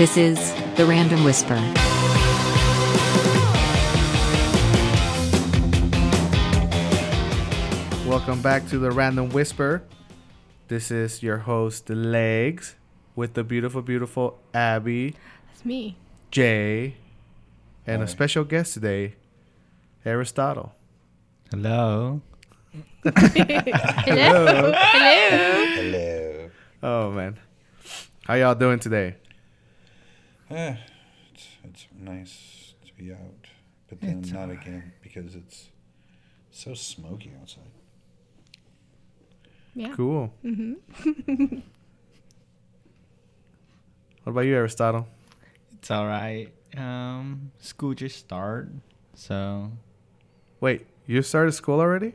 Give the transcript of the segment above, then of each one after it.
This is The Random Whisper. Welcome back to the Random Whisper. This is your host, Legs, with the beautiful, beautiful Abby, That's me. Jay, and a special guest today, Aristotle. Hello. Hello. Hello. Hello. Oh man, how y'all doing today? Eh, it's, it's nice to be out, but then It's not again because it's so smoky outside. Yeah. Cool. Mm-hmm. What about you, Aristotle? It's all right. Um, school just started, so Wait, you started school already?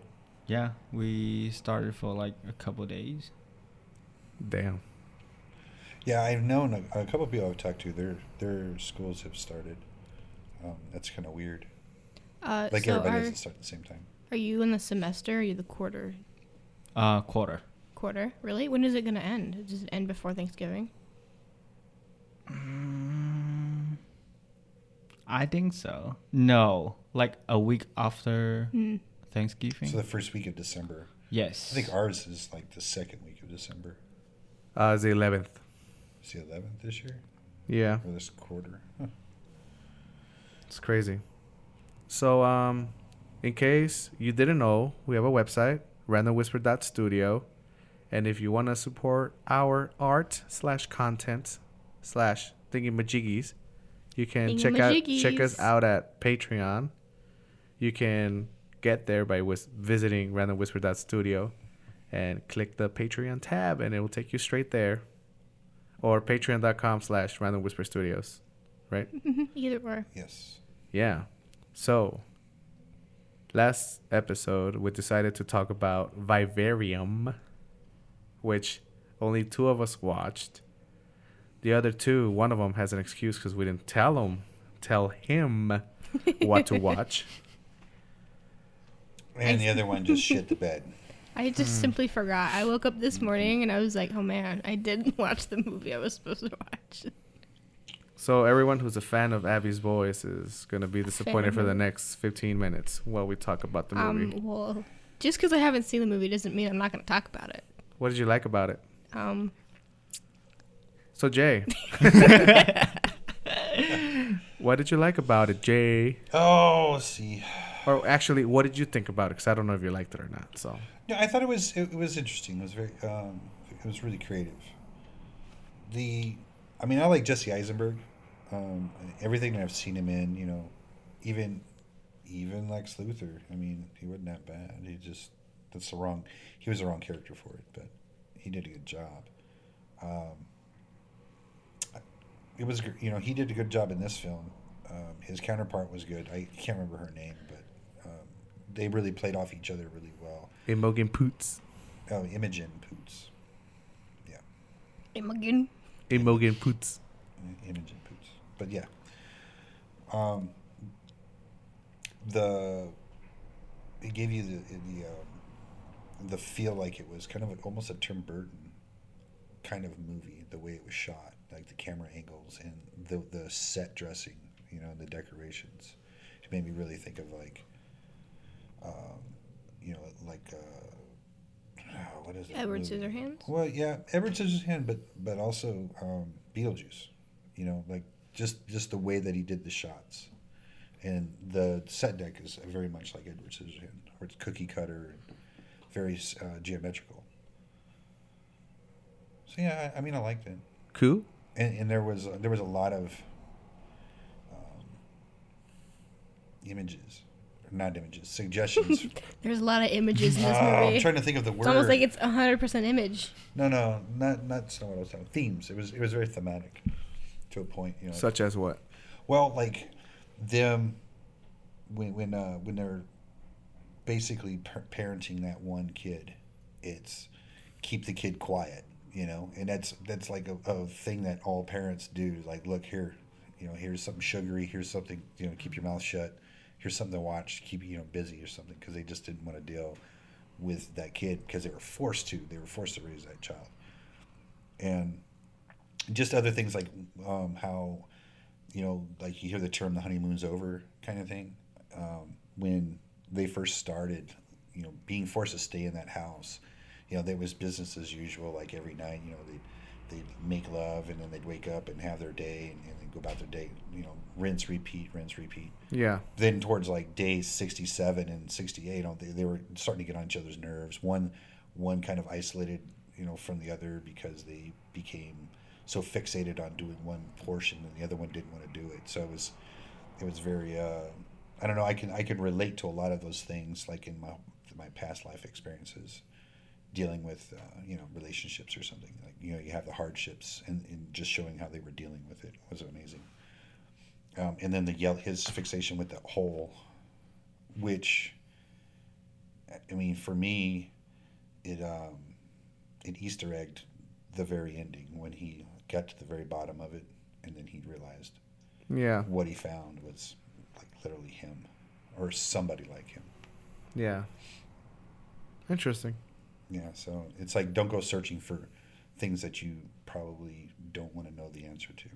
yeah, we started for like a couple days. Damn. Yeah, I've known a, a couple of people I've talked to. Their their schools have started. Um, that's kind of weird. Uh, Like so everybody are, doesn't start at the same time. are you in the semester or are you the quarter? Uh, quarter. Quarter? Really? When is it going to end? Does it end before Thanksgiving? Mm, I think so. No, like a week after Mm. Thanksgiving. So the first week of December. yes. I think ours is like the second week of December. Uh, it's the 11th. It's the 11th this year Yeah, or this quarter. Huh. it's crazy. So, um, in case you didn't know, we have a website, randomwhisper.studio. And if you want to support our art slash content slash thingy-majiggies, you can check out check us out at Patreon. You can get there by whis- visiting randomwhisper.studio and click the Patreon tab, and it will take you straight there. Or patreon.com slash randomwhisperstudios. Right? Mm-hmm. Either or. Yes. Yeah. So, last episode, we decided to talk about Vivarium, which only two of us watched. The other two, one of them has an excuse because we didn't tell him, tell him what to watch. And the other one just shit the bed. I just simply forgot. I woke up this morning and I was like, oh man, I didn't watch the movie I was supposed to watch. So everyone who's a fan of Abby's voice is gonna be disappointed for the next 15 minutes while we talk about the movie. Um, well, just because I haven't seen the movie doesn't mean I'm not going to talk about it. what did you like about it? Um, So Jay, what did you like about it, Jay? Oh, see. Or actually, what did you think about it? Because I don't know if you liked it or not. So Yeah, I thought it was it, was interesting. It was very um, it was really creative. The, I mean, I like Jesse Eisenberg. Um, everything that I've seen him in, you know, even even Lex Luthor. I mean, he wasn't that bad. He just that's the wrong. He was the wrong character for it, but he did a good job. Um, it was you know he did a good job in this film. Um, his counterpart was good. I can't remember her name, they really played off each other really well. Imogen Poots, Oh, Imogen Poots. Yeah, Imogen. Imogen Poots. Imogen Poots. But yeah, um, the it gave you the the um, the feel like it was kind of almost a Tim Burton kind of movie. The way it was shot, like the camera angles and the the set dressing, you know, the decorations. It made me really think of like, um, you know, like uh, what is it? Edward Scissorhands. Well, yeah, Edward Scissorhands, but but also um, Beetlejuice. You know, like just just the way that he did the shots, and the set deck is very much like Edward Scissorhands, where it's cookie cutter and very uh, geometrical. So yeah, I, I mean, I liked it, Cool. and, and there was there was a lot of um, images, or not images, suggestions. There's a lot of images in this Oh, movie. I'm trying to think of the word. it's almost like it's 100% image. No, no, not not that's not what I was talking. Themes. It was it was very thematic, to a point. You know. Such as what? well, like them when when uh, when they're basically par- parenting that one kid, it's keep the kid quiet. You know, and that's that's like a, a thing that all parents do. Like, look here, you know, here's something sugary. Here's something you know, keep your mouth shut. Here's something to watch, keep you know busy or something, because they just didn't want to deal with that kid because they were forced to. They were forced to raise that child. And just other things like um, how you know like you hear the term the honeymoon's over kind of thing um, when they first started you know being forced to stay in that house you know there was business as usual like every night you know they they'd make love and then they'd wake up and have their day and, and then go about their day you know rinse repeat rinse repeat. Yeah. then towards like days 67 and 68 you know, they, they were starting to get on each other's nerves. One one kind of isolated you know from the other because they became so fixated on doing one portion and the other one didn't want to do it. So it was it was very uh i don't know i can i can relate to a lot of those things like in my my past life experiences dealing with uh, you know relationships or something like you know you have the hardships and, and just showing how they were dealing with it was amazing um, and then the yell his fixation with the hole which i mean for me it um it easter egged the very ending when he got to the very bottom of it and then he realized Yeah. what he found was like literally him or somebody like him Yeah. Interesting. Yeah, so it's like don't go searching for things that you probably don't want to know the answer to.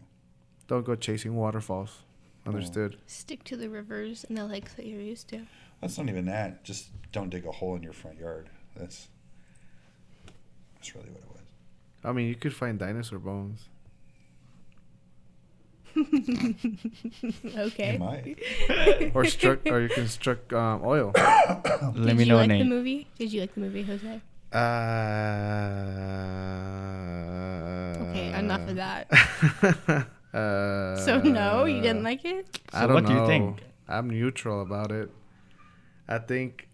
Don't go chasing waterfalls. Understood. Stick to the rivers and the lakes that you're used to. That's not even that. Just don't dig a hole in your front yard. That's that's really what it was. I mean, you could find dinosaur bones. okay. You might. or struck, or you can struck um, oil. Let Did me you know like a the name. movie? Did you like the movie, Jose? Uh, Okay, enough of that. uh, So no, you didn't like it? I don't what know. do you think? I'm neutral about it. I think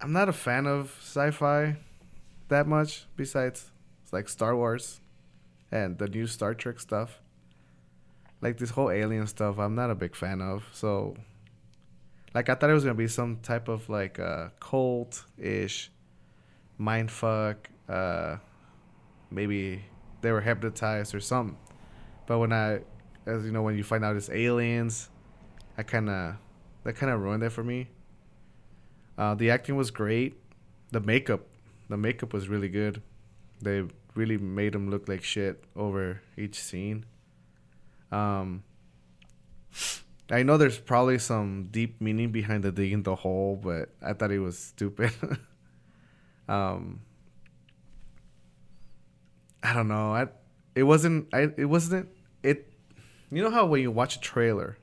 I'm not a fan of sci-fi that much. Besides, it's like Star Wars and the new Star Trek stuff. Like this whole alien stuff, I'm not a big fan of. So, like, I thought it was gonna be some type of like uh, cult-ish mind fuck. Uh, maybe they were hypnotized or something. But when I, as you know, when you find out it's aliens, I kind of, that kind of ruined it for me. Uh, the acting was great. The makeup, the makeup was really good. They really made him look like shit over each scene. Um, I know there's probably some deep meaning behind the digging the hole, but I thought it was stupid. um, I don't know. I it wasn't. I it wasn't. It. You know how when you watch a trailer,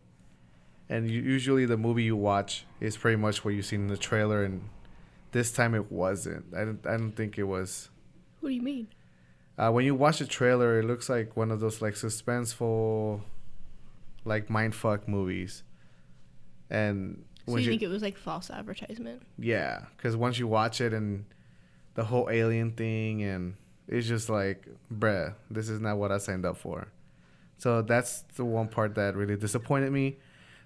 and you, usually the movie you watch is pretty much what you seen in the trailer, and this time it wasn't. I don't. I don't think it was. What do you mean? Uh, when you watch a trailer, it looks like one of those like suspenseful, like mindfuck movies. And So you you, think it was like false advertisement? yeah, because once you watch it and the whole alien thing, and it's just like, bruh, this is not what I signed up for. So that's the one part that really disappointed me.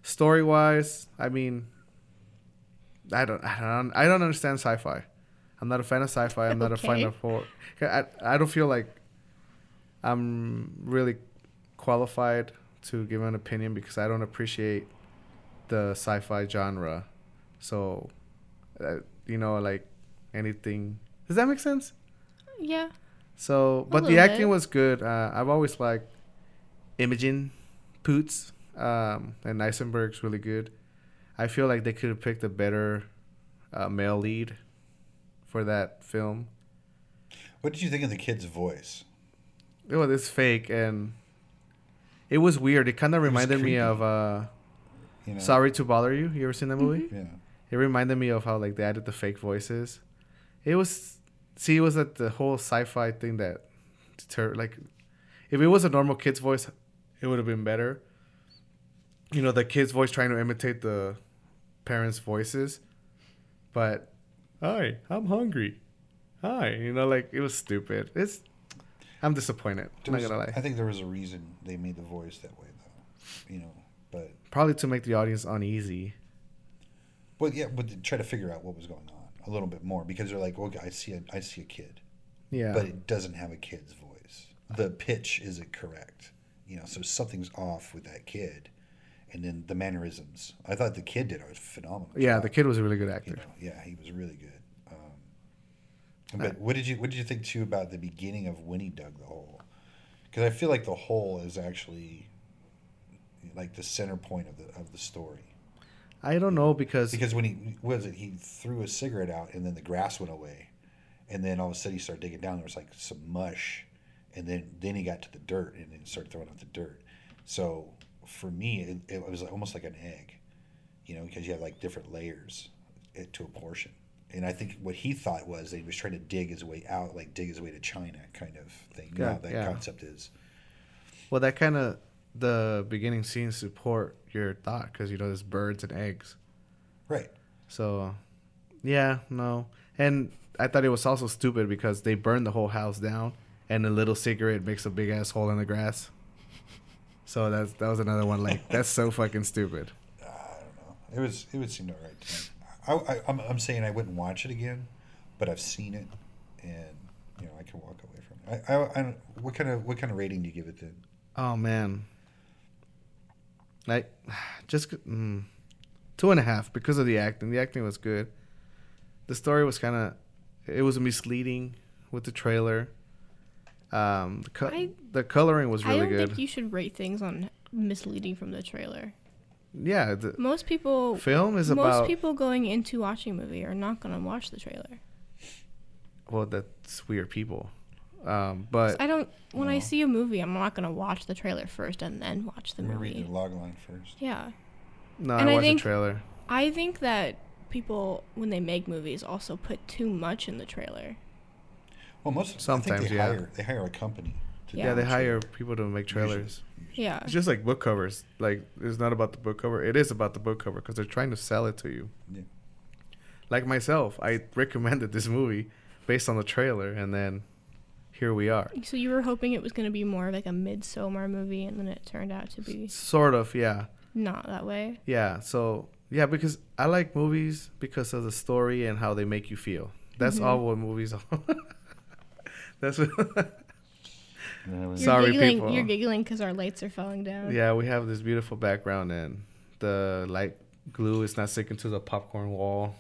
Story wise, I mean, I don't, I don't, I don't understand sci-fi. I'm not a fan of sci-fi. I'm not a fan of horror. I, I don't feel like I'm really qualified to give an opinion because I don't appreciate the sci-fi genre. So, uh, you know, like anything. Does that make sense? Yeah. So, but the acting bit. was good. Uh, I've always liked Imogen Poots, um, and Eisenberg's really good. I feel like they could have picked a better uh, male lead for that film. What did you think of the kid's voice? It was it's fake and it was weird. It kind of reminded me of uh, You know? Sorry to Bother You. You ever seen that movie? Yeah. It reminded me of how like they added the fake voices. It was see, it was like the whole sci-fi thing that deter like if it was a normal kid's voice, it would have been better. You know, the kid's voice trying to imitate the parents' voices, but hi, I'm hungry. Hi, you know, like it was stupid. It's I'm disappointed. I'm was- not gonna lie. I think there was a reason they made the voice that way, though. You know, but Probably to make the audience uneasy. well, yeah, but to try to figure out what was going on a little bit more because they're like, well, I see a, I see a kid, Yeah. but it doesn't have a kid's voice. The pitch isn't correct. You know, so something's off with that kid, and then the mannerisms. I thought the kid did a phenomenal. yeah, job. the kid was a really good actor. You know, yeah, he was really good. But what did you what did you think too about the beginning of when he dug the hole? Because I feel like the hole is actually like the center point of the of the story. I don't know because Because when he what was it, he threw a cigarette out and then the grass went away, and then all of a sudden he started digging down. There was like some mush, and then then he got to the dirt and then started throwing out the dirt. So for me, it, it was almost like an egg, you know, because you have like different layers eh, to a portion. And I think what he thought was that he was trying to dig his way out, like dig his way to China, kind of thing. You Yeah, that yeah. concept is. well that kind of the beginning scenes support your thought because you know there's birds and eggs. Right. So, yeah, no. And I thought it was also stupid because they burned the whole house down, and a little cigarette makes a big ass hole in the grass. So that's that was another one. Like that's so fucking stupid. I don't know. It was it would seem alright. I, I, I'm, I'm saying I wouldn't watch it again, but I've seen it, and you know I can walk away from it. I, I, I what kind of what kind of rating do you give it then? Oh man. Like, just mm, two and a half because of the acting. The acting was good. The story was kind of, it was misleading with the trailer. Um, the, co- I- the coloring was I really don't good. think you should rate things on misleading from the trailer. Yeah, the Most people, film is most about. Most people going into watching a movie are not going to watch the trailer. well, that's weird people. Um, but I don't. When I see a movie, I'm not going to watch the trailer first and then watch the I'm gonna read movie. the log line first. Yeah, no, and I I watched think- the trailer. I think that people when they make movies also put too much in the trailer. Well, most I Sometimes, think they yeah. hire they hire a company. To Yeah. Yeah, they hire people to make Usually. trailers. Yeah, It's just like book covers. Like it's not about the book cover. It is about the book cover because they're trying to sell it to you. Yeah. Like myself, I recommended this movie based on the trailer, and then here we are. so you were hoping it was going to be more of like a Midsommar movie, and then it turned out to be Sort of, yeah, not that way. yeah. So yeah, because I like movies because of the story and how they make you feel. That's Mhm. all what movies are. That's what. Yeah, You're Sorry, giggling, people. You're giggling because our lights are falling down. yeah, we have this beautiful background, and the light glue is not sticking to the popcorn wall.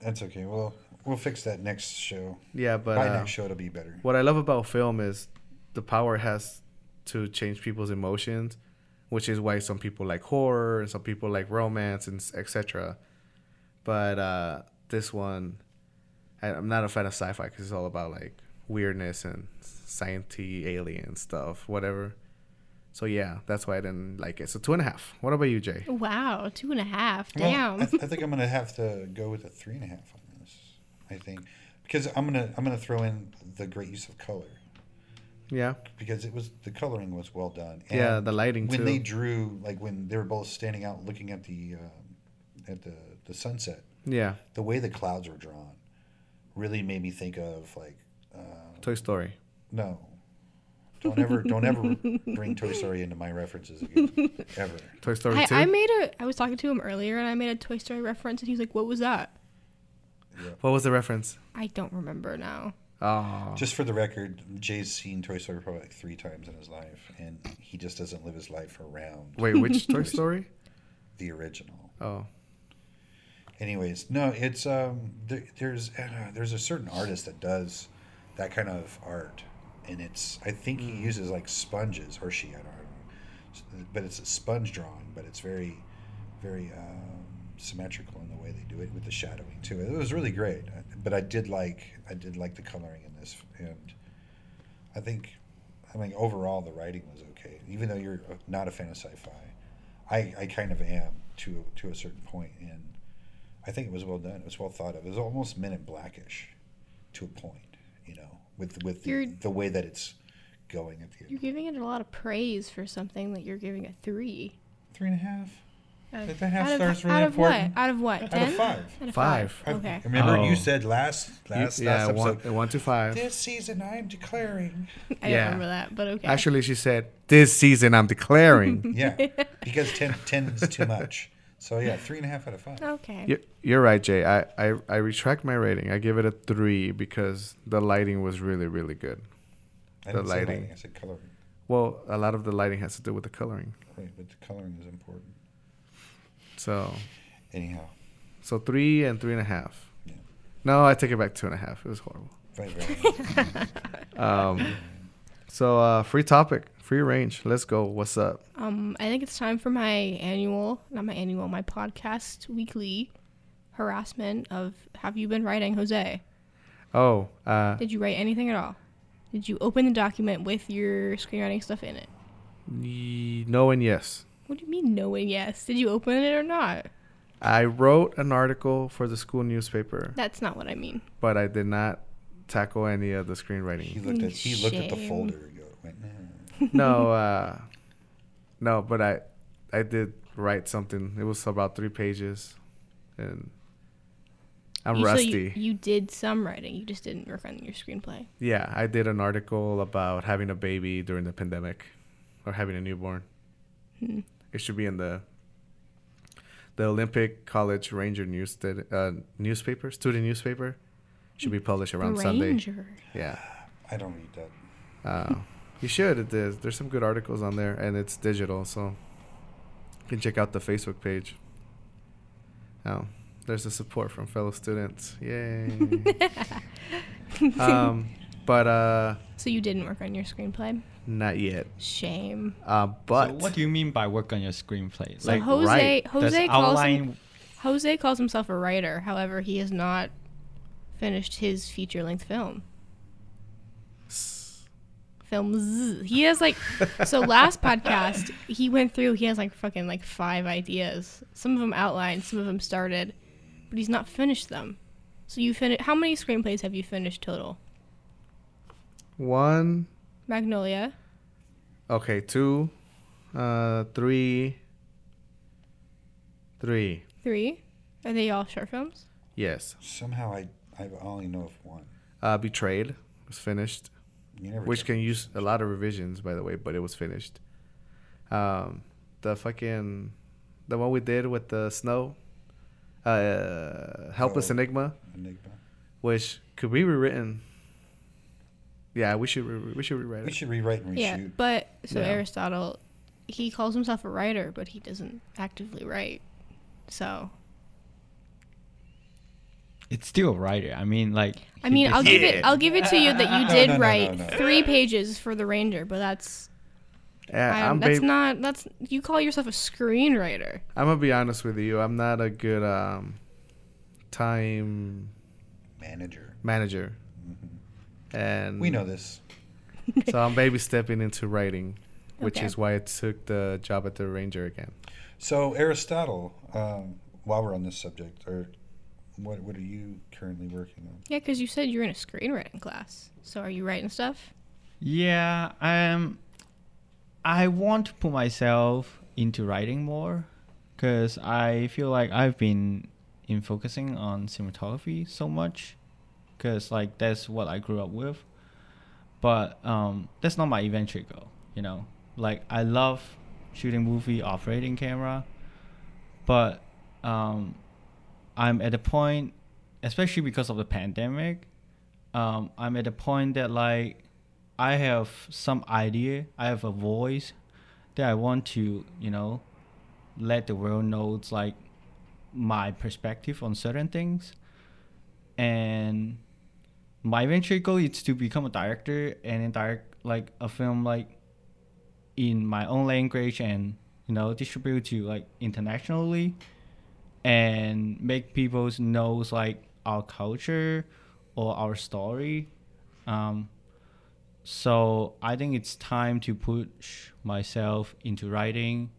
That's okay. Well, we'll fix that next show. Yeah, but By uh, next show, it'll be better. what I love about film is the power has to change people's emotions, which is why some people like horror and some people like romance and etc. But uh, this one, I, I'm not a fan of sci-fi because it's all about like weirdness and science alien stuff, whatever. So yeah, that's why I didn't like it. So two and a half. What about you, Jay? Wow, two and a half. Well, Damn. I, th- I think I'm gonna have to go with a three and a half on this. I think because I'm gonna I'm gonna throw in the great use of color Yeah, because it was the coloring was well done. yeah, the lighting when too. they drew like when they were both standing out looking at the uh, at the the sunset, yeah, the way the clouds were drawn really made me think of like uh, Toy Story. No. Don't ever, don't ever bring Toy Story into my references again, ever. Toy Story I, two. I made a. I was talking to him earlier, and I made a Toy Story reference, and he was like, "What was that?" Yeah. what was the reference? I don't remember now. Oh, Just for the record, Jay's seen Toy Story probably like three times in his life, and he just doesn't live his life around wait, which Toy Story? the original. Oh, Anyways, no, it's um, there, there's uh, there's a certain artist that does that kind of art, and it's I think he hmm. uses like sponges or she I don't know, but it's a sponge drawing, but it's very very um, symmetrical in the way they do it with the shadowing too. It was really great, uh, but I did like I did like the coloring in this, and I think I mean overall the writing was okay, even though you're uh, not a fan of sci-fi. I, I kind of am to to a certain point, and I think it was well done. It was well thought of. It was almost Men in Blackish, to a point, you know, with with the, the way that it's going at the You're giving it a lot of praise for something that you're giving a three. Three and a half. Out That- that half out star's of, really out of important. what? Out of what? Out Ten? of five. Out of Five. five. Okay. Remember, Oh. you said last You- last yeah, last one, episode. Uh, one to five. This season, I am declaring. I Yeah. remember that, but okay. Actually, she said, "This season, I'm declaring." Yeah, because 10, 10 is too much. So yeah, three and a half out of five. okay. you're, you're right, Jay. I, I I retract my rating. I give it a three because the lighting was really really good. I the didn't say lighting. I said coloring. Well, a lot of the lighting has to do with the coloring. Right, but the coloring is important. So, Anyhow, so three and three and a half. Yeah. No, I take it back two and a half. It was horrible. Vivarium. Um, so uh, free topic, free range. Let's go. What's up? Um, I think it's time for my annual, not my annual, my podcast weekly harassment of Have you been writing, Jose? Oh, uh, Did you write anything at all? Did you open the document with your screenwriting stuff in it? y- no and yes. What do you mean, no and yes? Did you open it or not? I wrote an article for the school newspaper, That's not what I mean. but I did not tackle any of the he screenwriting. looked at he looked at the Shame. folder and go, went, "Nah." no, uh, no, but I, I did write something. It was about three pages, and I'm You- so rusty. you, you did some writing. You just didn't work on your screenplay. Yeah, I did an article about having a baby during the pandemic, or having a newborn. Hmm. It should be in the the Olympic College Ranger news uh, newspaper, student newspaper. Should be published around the Sunday. Ranger. Yeah, I don't read that. uh, you should. It is. There's some good articles on there, and it's digital, so you can check out the Facebook page. Oh, there's the support from fellow students. Yay! um, but uh, So you didn't work on your screenplay? not yet. Shame. Uh, but so what do you mean by work on your screenplay? So Like, Jose, right. does Jose calls him, Jose calls himself a writer. However, he has not finished his feature length film. Films. He has like so last podcast he went through. He has like fucking like five ideas. Some of them outlined, some of them started, but he's not finished them. So you finished. How many screenplays have you finished total? one, Magnolia. okay, two, uh, three, three. Three. Are they all short films? Yes. Somehow I I only know of one. Uh, Betrayed was finished, You never which can use a lot of revisions, by the way, but it was finished. Um, the fucking, the one we did with the snow, uh, Helpless Oh. Enigma, Enigma. which could be rewritten. Yeah, we should re- we should rewrite We it. should rewrite and reshoot. Yeah, but so Yeah. Aristotle, he calls himself a writer, but he doesn't actively write. So it's still a writer. I mean, like. I mean, I'll give it. I'll give it to you that you did no, no, write no, no. three pages for the Ranger, but that's Yeah, I, I'm that's ba- not that's you call yourself a screenwriter. I'm gonna be honest with you. I'm not a good um, time Manager. manager, Mhm. and We know this. so I'm baby stepping into writing, which Okay. is why I took the job at the Ranger again. So Aristotle, um, while we're on this subject, or what what are you currently working on? Yeah, because you said you're in a screenwriting class. So are you writing stuff? Yeah, um, I want to put myself into writing more, cause I feel like I've been in focusing on cinematography so much, cause like that's what I grew up with. But um, that's not my eventual goal, you know. Like I love shooting movie, operating camera, but um, I'm at a point, especially because of the pandemic. Um, I'm at a point that like I have some idea, I have a voice that I want to, you know, let the world know it's like my perspective on certain things. And my eventual goal is to become a director and then direct like a film like in my own language and you know distribute to like internationally and make people knows like our culture or our story um, so i think it's time to push myself into writing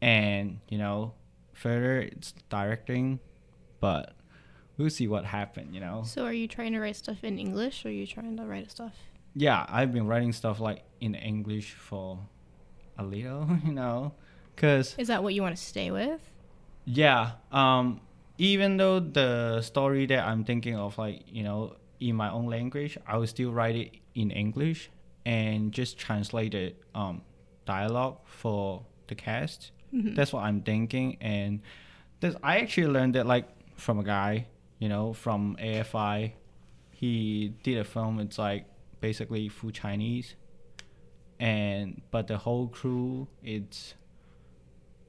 and you know further it's directing but we'll see what happens you know So are you trying to write stuff in English or are you trying to write stuff? yeah i've been writing stuff like in english for a little you know because Is that what you want to stay with? Yeah um even though the story that i'm thinking of like you know in my own language i will still write it in english and just translate it um dialogue for the cast. Mhm. that's what i'm thinking. And that's i actually learned that like from a guy you know from afi he did a film it's like basically full chinese. And but the whole crew it's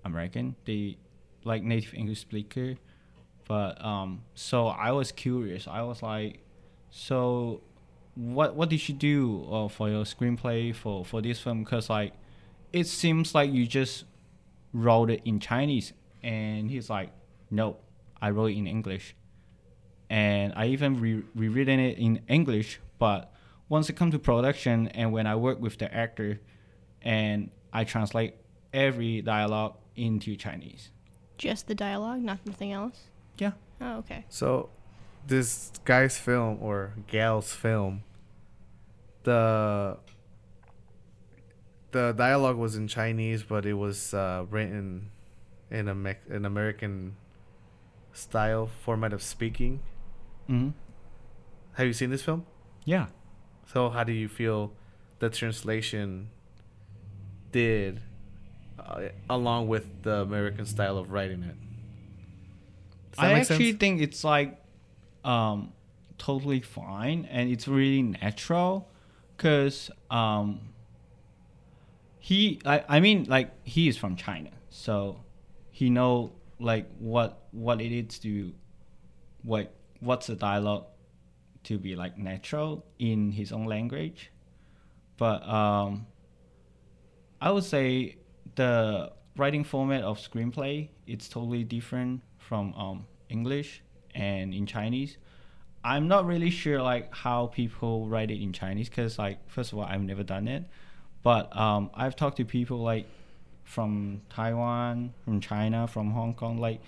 american. They like native english speaker but um so i was curious i was like So, what what did you do uh, for your screenplay for for this film? Because like, it seems like you just wrote it in Chinese, and he's like, no, I wrote it in English, and I even re- rewritten it in English. But once it comes to production, and when I work with the actor, and I translate every dialogue into Chinese. Just the dialogue, not nothing else. Yeah. Oh, okay. So, this guy's film or gal's film, the the dialogue was in Chinese, but it was uh, written in a Mex- an American style format of speaking. Mm-hmm. Have you seen this film? Yeah. So, how do you feel the translation did uh, along with the American style of writing it? I actually sense? think it's like um totally fine and it's really natural because um he I, I mean like he is from China so he know like what what it is to what what's the dialogue to be like natural in his own language but um I would say the writing format of screenplay it's totally different from um, English and in Chinese. I'm not really sure like how people write it in Chinese because like first of all I've never done it, but um, I've talked to people like from Taiwan, from China, from Hong Kong. Like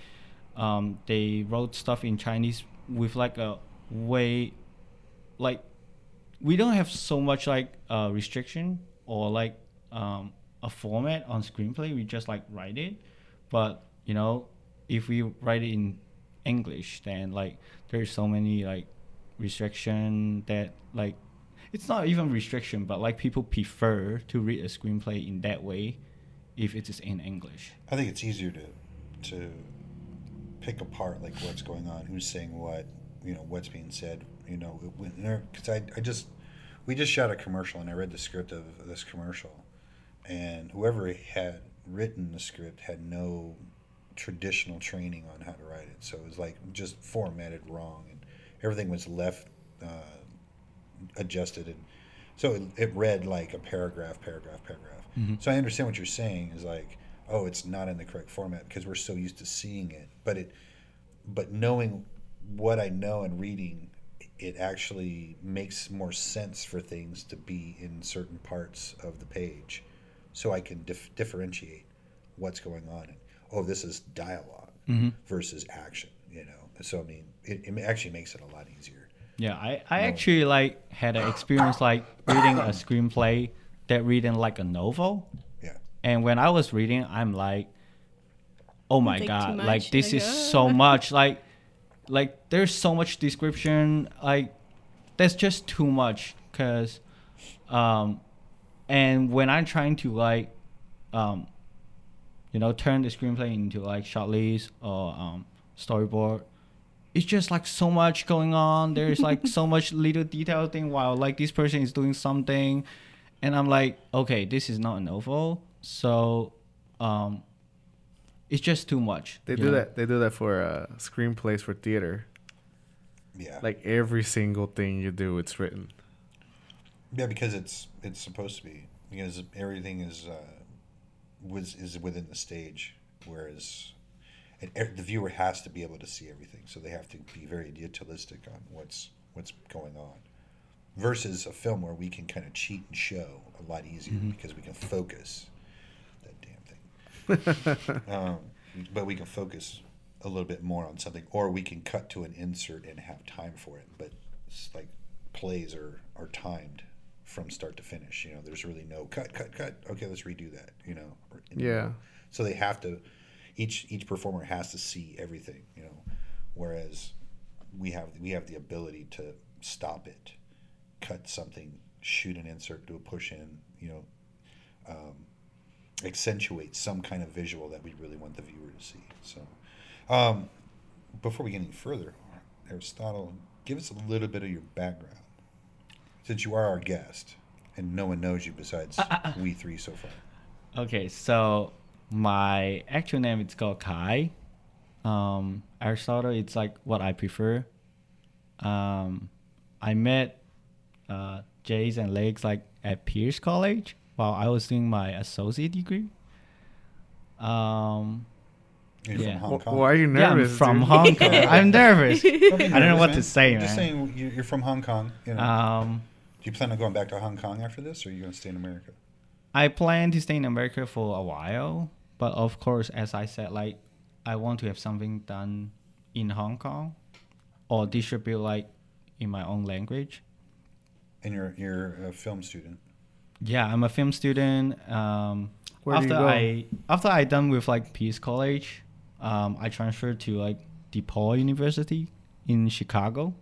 um, they wrote stuff in Chinese with like a way like we don't have so much like uh, restriction or like um, a format on screenplay. We just like write it, but you know, if we write it in English, then like there's so many like restriction that like it's not even restriction, but like people prefer to read a screenplay in that way if it is in English. I think it's easier to to pick apart like what's going on, who's saying what, you know, what's being said. You know, because I I just we just shot a commercial and I read the script of this commercial, and whoever had written the script had no traditional training on how to write it, so it was like just formatted wrong and everything was left uh, adjusted and so it, it read like a paragraph, paragraph, paragraph. So I understand what you're saying is like, oh, it's not in the correct format because we're so used to seeing it. But it, but knowing what I know and reading, it actually makes more sense for things to be in certain parts of the page, so I can dif- differentiate what's going on. And, oh, this is dialog versus action. You know, so I mean, it, it actually makes it a lot easier. Yeah, I, I No. actually like had an experience like reading a screenplay that reading like a novel. Yeah. And when I was reading, I'm like, oh my Think god, like this like, is "Ugh." so much. Like, like there's so much description. Like, that's just too much. Cause, um, and when I'm trying to like, um, you know, turn the screenplay into like short list or um, storyboard, it's just like so much going on. There's like so much little detail thing while like this person is doing something, and I'm like, okay, this is not a novel, so um, it's just too much. They do know? that. They do that for uh, screenplays for theater. Yeah. Like every single thing you do, it's written. Yeah, because it's it's supposed to be because everything is uh, was is within the stage, whereas and e- the viewer has to be able to see everything, so they have to be very detailistic on what's what's going on. Versus a film where we can kind of cheat and show a lot easier because we can focus. That damn thing. um, but we can focus a little bit more on something, or we can cut to an insert and have time for it. But like plays are are timed from start to finish. You know, there's really no cut, cut, cut. Okay, let's redo that. You know, or in the Yeah. So they have to. Each each performer has to see everything. You know, whereas we have we have the ability to stop it, cut something, shoot an insert, do a push in. You know, um, accentuate some kind of visual that we really want the viewer to see. So, um, before we get any further, Aristotle, give us a little bit of your background, since you are our guest, and no one knows you besides we three so far. Okay, so my actual name is called Kai. Um, Aristotle, it's like what I prefer. Um, I met uh, Jays and Legs like at Pierce College while I was doing my associate degree. Um, You're Yeah. from Hong Kong. Why are you yeah, I'm nervous? from dude? Hong Kong. I'm nervous. Don't I don't know what man. to say, I'm Just saying you- you're from Hong Kong. You know. Um, Do you plan on going back to Hong Kong after this, or are you going to stay in America? I plan to stay in America for a while, but of course, as I said, like I want to have something done in Hong Kong or distribute like in my own language. And you're you're a film student. Yeah, I'm a film student. Um, Where do after you go? I after I done with like Pierce College, um, I transferred to like DePaul University in Chicago,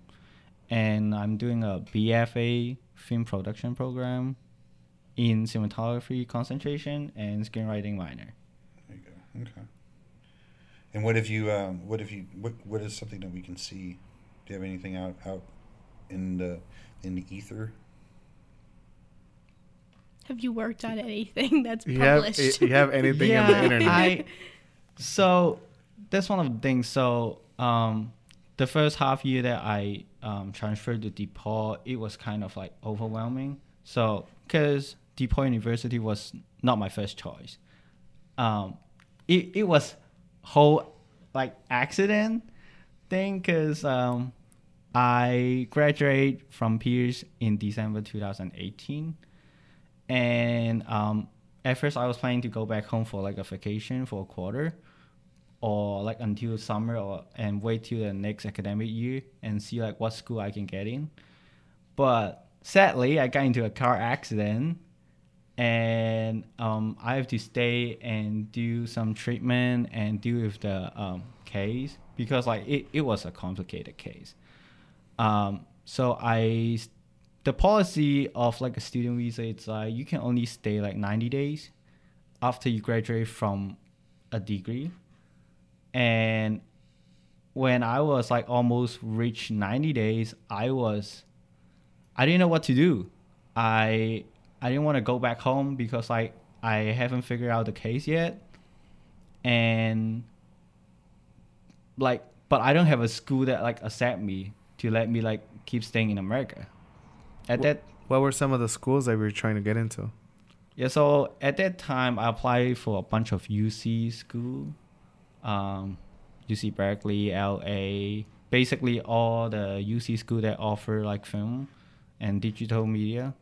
and I'm doing a BFA film production program in cinematography concentration and screenwriting minor. There you go. Okay. And what have you? Um, what have you? What What is something that we can see? Do you have anything out out in the in the ether? Have you worked on anything that's You have, published? you have anything on the internet? I so that's one of the things. So um, the first half year that I um, transferred to DePaul, it was kind of like overwhelming. So because DePaul University was not my first choice, um, it it was whole like accident thing because um, I graduated from Pierce in December 2018 and um, at first I was planning to go back home for like a vacation for a quarter, or like until summer, or and wait till the next academic year and see like what school I can get in. But sadly, I got into a car accident, and um, I have to stay and do some treatment and deal with the um, case because like it, it was a complicated case. Um, so I the policy of like a student visa it's like you can only stay like 90 days after you graduate from a degree and when i was like almost reached 90 days i was i didn't know what to do. I i didn't want to go back home because like i haven't figured out the case yet. And like but i don't have a school that like accept me to let me like keep staying in america. At Wh- that What were some of the schools that we were trying to get into? yeah so at that time i applied for a bunch of uc school um, uc berkeley la basically all the uc school that offer like film and digital media.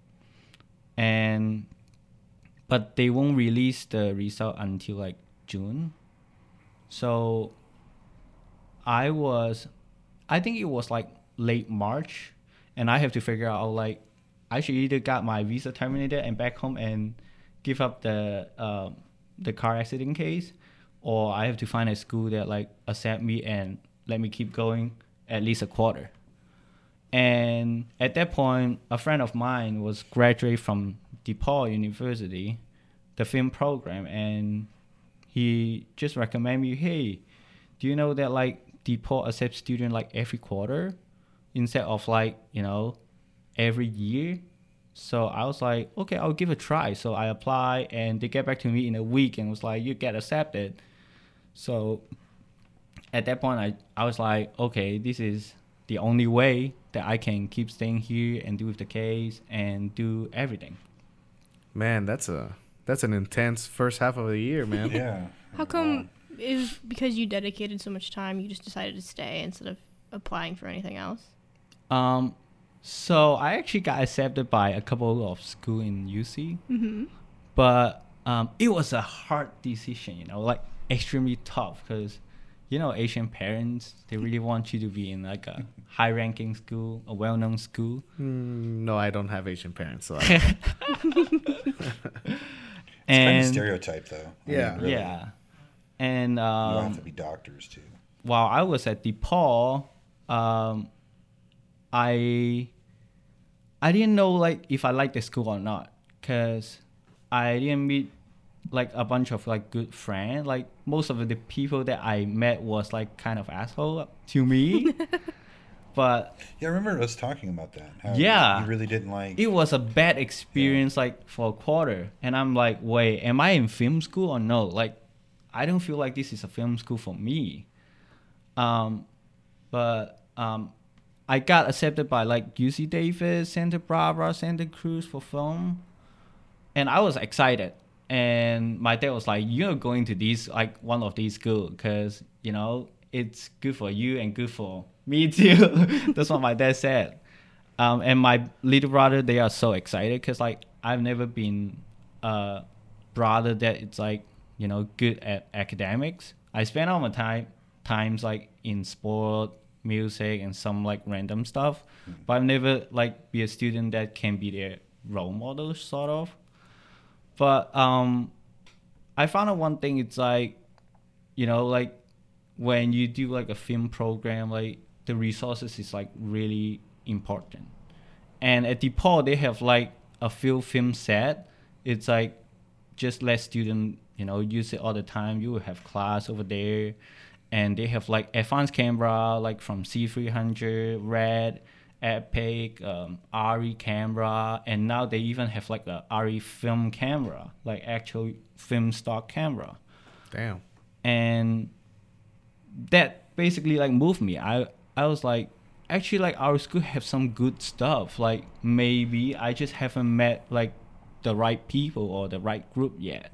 And but they won't release the result until like june. So i was i think it was like late march. And i have to figure out like i should either got my visa terminated and back home and give up the um, the car accident case or i have to find a school that like accept me and let me keep going at least a quarter and at that point, a friend of mine was graduate from DePaul University, the film program, and he just recommended me, hey, do you know that like DePaul accepts student like every quarter instead of like, you know, every year? So I was like, okay, I'll give it a try. So I apply and they get back to me in a week and was like, you get accepted. So at that point I, I was like, okay, this is the only way that I can keep staying here and do with the case and do everything. Man, that's a that's an intense first half of the year, man. Yeah. How come is because you dedicated so much time, you just decided to stay instead of applying for anything else? Um, so I actually got accepted by a couple of school in UC, Mm-hmm. but um, it was a hard decision, you know, like extremely tough because, you know, Asian parents they really want you to be in like a high-ranking school, a well-known school. Mm, no, I don't have Asian parents, so I, It's kind of and stereotype, though. I Yeah. really. yeah, and You don't um, have to be doctors too. while I was at DePaul, um, I I didn't know like if I liked the school or not, cause I didn't meet like a bunch of like good friends. Like most of the people that I met was like kind of asshole to me. but Yeah, I remember us talking about that. how Yeah. You really didn't like. it was a bad experience like for a quarter, and I'm like, wait, am I in film school or no? Like, I don't feel like this is a film school for me. Um, but um, I got accepted by like UC Davis, Santa Barbara, Santa Cruz for film, and I was excited. And my dad was like, "You're going to these like one of these schools because you know it's good for you and good for me too." That's what my dad said. Um, and my little brother, they are so excited because like I've never been a brother that it's like you know good at academics. I spend all my time times like in sport, music, and some like random stuff, but I've never like be a student that can be their role model sort of. But um, I found out one thing. It's like, you know, like when you do like a film program, like the resources is like really important. And at DePaul, they have like a few film set. It's like just let student, you know, use it all the time. You will have class over there, and they have like advanced camera, like from C300, Red, Epic, um, ARRI camera, and now they even have like a ARRI film camera, like actual film stock camera. Damn. and that basically like moved me. I i was like actually like our school have some good stuff. Like maybe i just haven't met like the right people or the right group yet.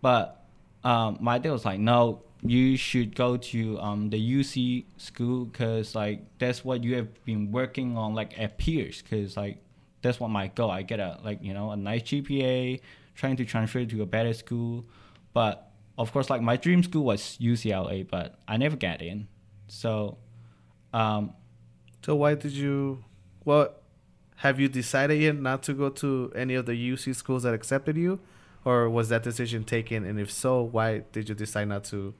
But um, my dad was like no you should go to um, the uc school because like that's what you have been working on like at Pierce because like that's what my goal i get a like you know a nice gpa trying to transfer to a better school but of course like my dream school was ucla but i never got in so um, So why did you? What have you decided yet not to go to any of the UC schools that accepted you, or was that decision taken? And if so, why did you decide not to?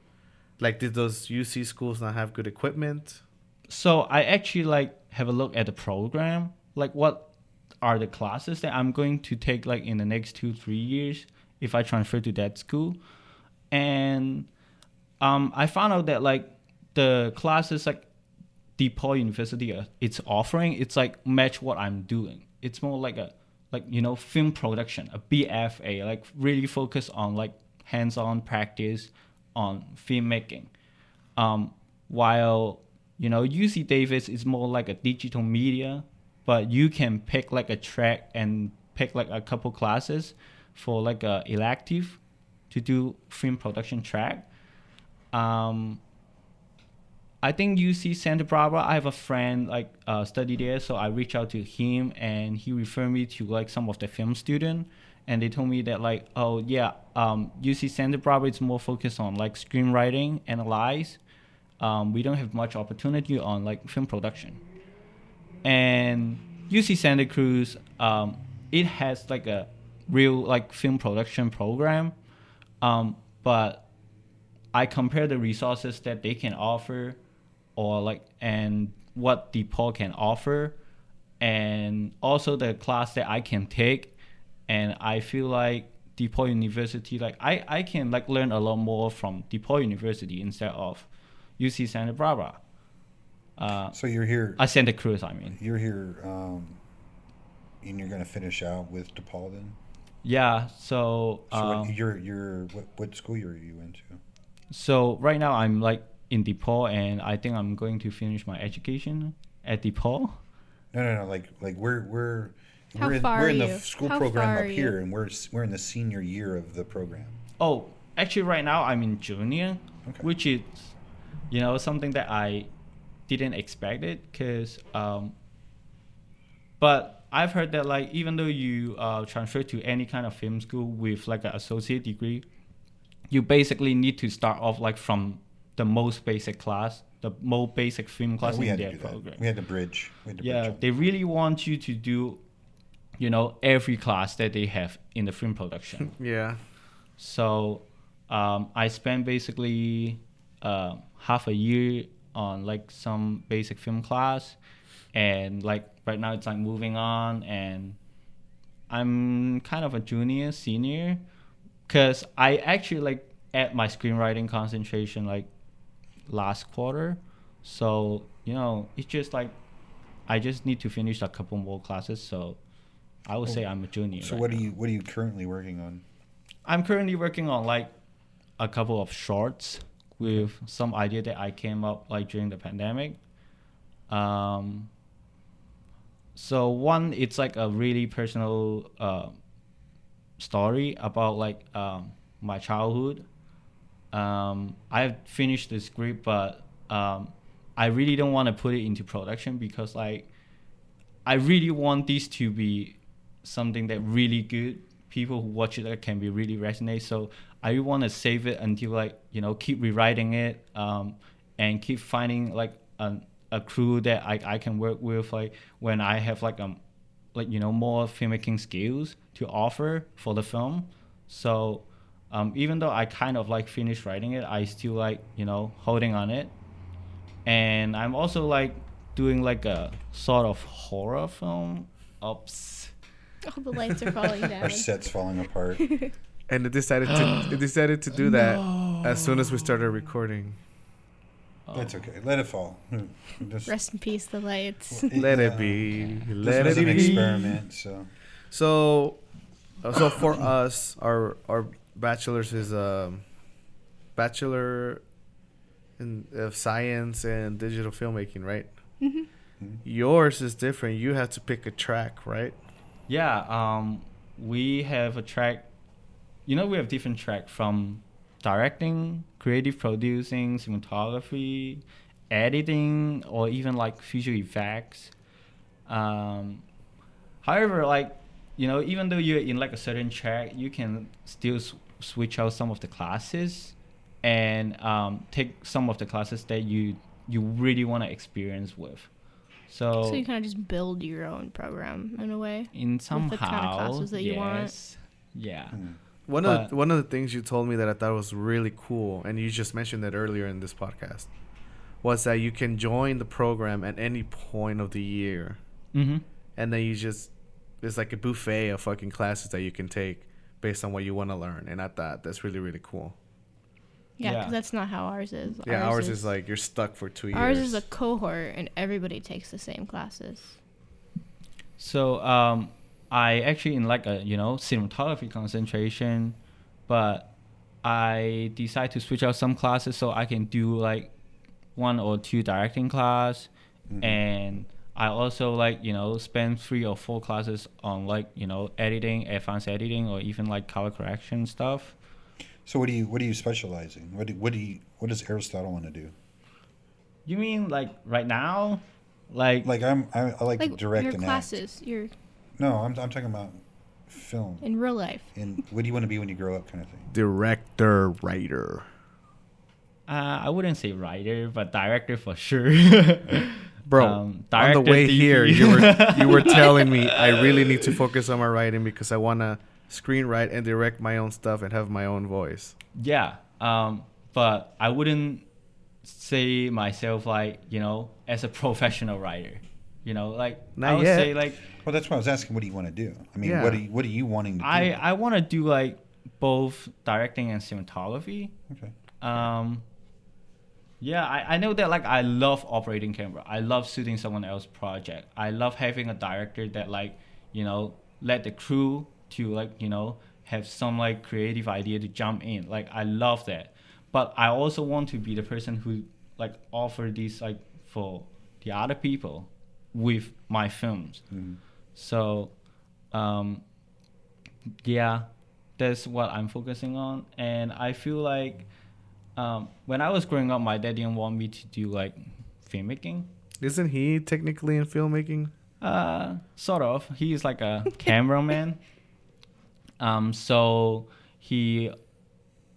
Like, did those UC schools not have good equipment? so i actually like have a look at the program like what are the classes that i'm going to take like in the next two three years if i transfer to that school and um, i found out that like the classes like DePaul University uh, it's offering it's like match what I'm doing. It's more like a like you know film production, a BFA, like really focus on like hands-on practice on filmmaking. Um, while you know UC Davis is more like a digital media, but you can pick like a track and pick like a couple classes for like a elective to do film production track. Um, I think UC Santa Barbara. I have a friend like uh, study there, so I reached out to him and he referred me to like some of the film student, and they told me that like oh yeah, um, UC Santa Barbara is more focused on like screenwriting, analyze. Um, we don't have much opportunity on like film production, and UC Santa Cruz, um, it has like a real like film production program, um, but I compare the resources that they can offer or like and what DePaul can offer and also the class that I can take and I feel like DePaul University like I, I can like learn a lot more from DePaul University instead of UC Santa Barbara. Uh, So you're here. uh, Santa Cruz, I mean. You're here, um, and you're gonna finish out with DePaul then. Yeah, so So um, what, you're you're what, what school are you into? so right now I'm like in DePaul and I think I'm going to finish my education at DePaul. No, no, no. Like like we're we're How we're in, far we're are in the you? school How program up here, and we're we're in the senior year of the program. Oh, actually, right now I'm in junior, Okay. which is, you know, something that I didn't expect it, cause, um, but I've heard that like even though you uh, transfer to any kind of film school with like an associate degree, you basically need to start off like from the most basic class, the most basic film class we in had to their do that. program. We had to bridge. We had to Yeah, bridge they really want you to do, you know, every class that they have in the film production. Yeah. So um, I spent basically uh, half a year on like some basic film class, and like right now it's like moving on, and I'm kind of a junior, senior, because I actually like at my screenwriting concentration like last quarter, so you know it's just like I just need to finish a couple more classes, so I would say I'm a junior. So right what are you what are you currently working on? I'm currently working on like a couple of shorts with some idea that I came up like during the pandemic. Um, so one, it's like a really personal uh, story about like um, my childhood. Um, I've finished the script, but um, I really don't want to put it into production because like I really want this to be something that really good. People who watch it can be really resonate. So I want to save it until like you know keep rewriting it um, and keep finding like a, a crew that I, I can work with like when I have like um like you know more filmmaking skills to offer for the film. So um, even though I kind of like finished writing it, I still like you know holding on it, and I'm also like doing like a sort of horror film. Oops. All the lights are falling down. Our set's falling apart. And it decided to it decided to do that as soon as we started recording. That's okay. Let it fall. Hmm. Just- Rest in peace, the lights. Let yeah. it be. This Let was it an be. experiment, so So, uh, so for us, our our bachelor's is um, bachelor in of science and digital filmmaking, right? Mhm. Yours is different. You have to pick a track, right? Yeah, um, we have a track. You know, we have different track from directing, creative producing, cinematography, editing, or even like visual effects. Um, however, like you know, even though you're in like a certain track, you can still s- switch out some of the classes and um, take some of the classes that you you really want to experience with. So, So you kind of just build your own program in a way. in the somehow kind of classes that you want. yes. Yeah. hmm. One of the, one of the things you told me that I thought was really cool, and you just mentioned it earlier in this podcast, was that you can join the program at any point of the year, Mm-hmm. and then you just it's like a buffet of fucking classes that you can take based on what you want to learn, and I thought that's really really cool. Yeah, Yeah. that's not how ours is. Yeah, ours, is, like you're stuck for two ours years. Ours is a cohort, and everybody takes the same classes. So um, I actually in like a you know cinematography concentration, but I decide to switch out some classes so I can do like one or two directing class, Mhm. and I also like you know spend three or four classes on like you know editing, advanced editing, or even like color correction stuff. So what do you what are you specializing? What do, what do you what does Aristotle want to do? You mean like right now, like Like I'm I, I like, to Like direct your and classes, your act. No, I'm I'm talking about film. in real life. And what do you want to be when you grow up, kind of thing. Director, writer. Uh, I wouldn't say writer, but director for sure. Bro, Um, on the way DP. here, you were you were telling me I really need to focus on my writing because I want to screenwrite and direct my own stuff and have my own voice. yeah, um, but I wouldn't say myself like you know as a professional writer. You know, like Not I would yet. say like Well, that's why I was asking. What do you want to do? I mean, Yeah. what are you, what are you wanting to do? I I want to do like both directing and cinematography. okay. Um, yeah, I, I know that like I love operating camera. I love shooting someone else's project. I love having a director that like, you know, let the crew to like, you know, have some like creative idea to jump in. Like I love that. But I also want to be the person who like offer this like for the other people with my films. Mhm. So um yeah, that's what I'm focusing on. And I feel like um, when I was growing up, my dad didn't want me to do like filmmaking. Isn't he technically in filmmaking? Uh, sort of. He's like a cameraman. Um, so he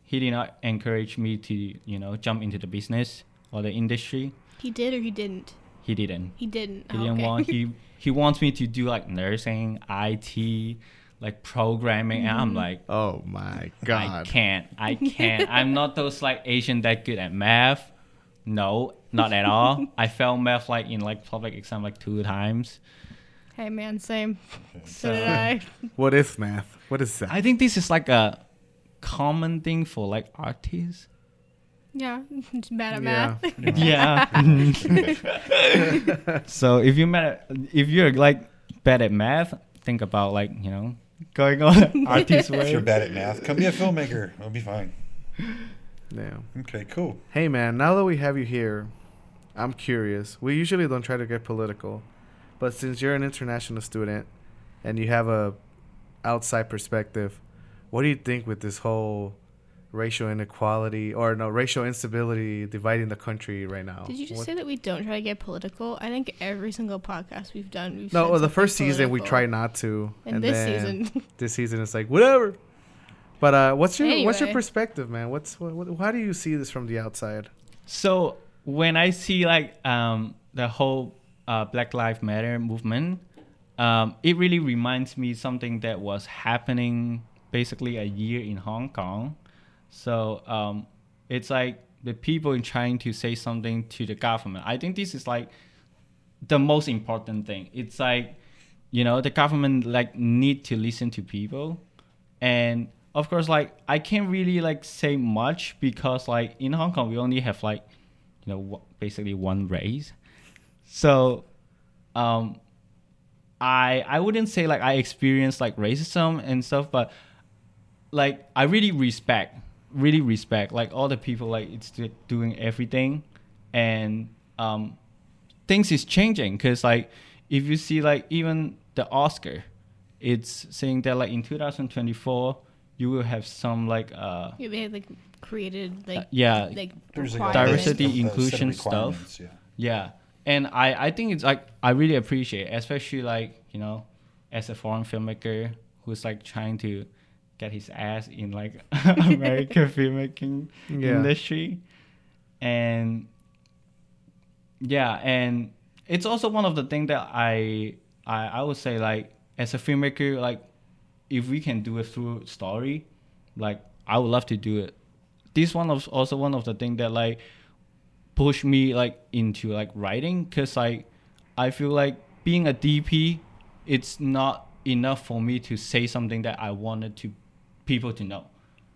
he did not encourage me to you know jump into the business or the industry. He did or he didn't. He didn't. He didn't. He Oh, didn't okay. want he he wants me to do like nursing, IT, like programming, and I'm like, Oh my god, I can't. I can't. I'm not those like Asian that good at math. No, not at all. I failed math like in like public exam like two times. Hey man, same. So did I. What is math? What is that? I think this is like a common thing for like artists. Yeah, it's bad at Yeah. math. yeah. so if you mad at, if you're like bad at math, think about like you know going on artist way. If you're bad at math, come be a filmmaker. It'll be fine. yeah. Okay, cool. Hey man, now that we have you here, I'm curious. We usually don't try to get political, but since you're an international student and you have a outside perspective, what do you think with this whole racial inequality or no racial instability dividing the country right now? Did you just What- say that we don't try to get political? I think every single podcast we've done, we've No, said well, the something first season we political. tried not to, And, this then season, this season it's like whatever. But uh, what's your what's your perspective, man? What's what, what, how do you see this from the outside? So when I see like um, the whole uh, Black Lives Matter movement, um, it really reminds me something that was happening basically a year in Hong Kong. So um, it's like the people in trying to say something to the government. I think this is like the most important thing. It's like you know the government like need to listen to people, and of course like I can't really like say much because like in Hong Kong we only have like you know basically one race, so um I I wouldn't say like I experienced like racism and stuff, but like I really respect, really respect like all the people like it's doing everything, and um, things is changing because like if you see like even the Oscar, it's saying that like in 2024 you will have some like uh yeah, they had like created like yeah like like. Diversity, list of- a set of inclusion stuff. Yeah. Yeah, and I I think it's like I really appreciate, especially like you know, as a foreign filmmaker who's like trying to get his ass in like American filmmaking Yeah. industry, and yeah, and it's also one of the things that I I I would say like as a filmmaker like if we can do it through story, like I would love to do it. This one of also one of the things that like push me like into like writing because like I feel like being a DP, it's not enough for me to say something that I wanted to people to know.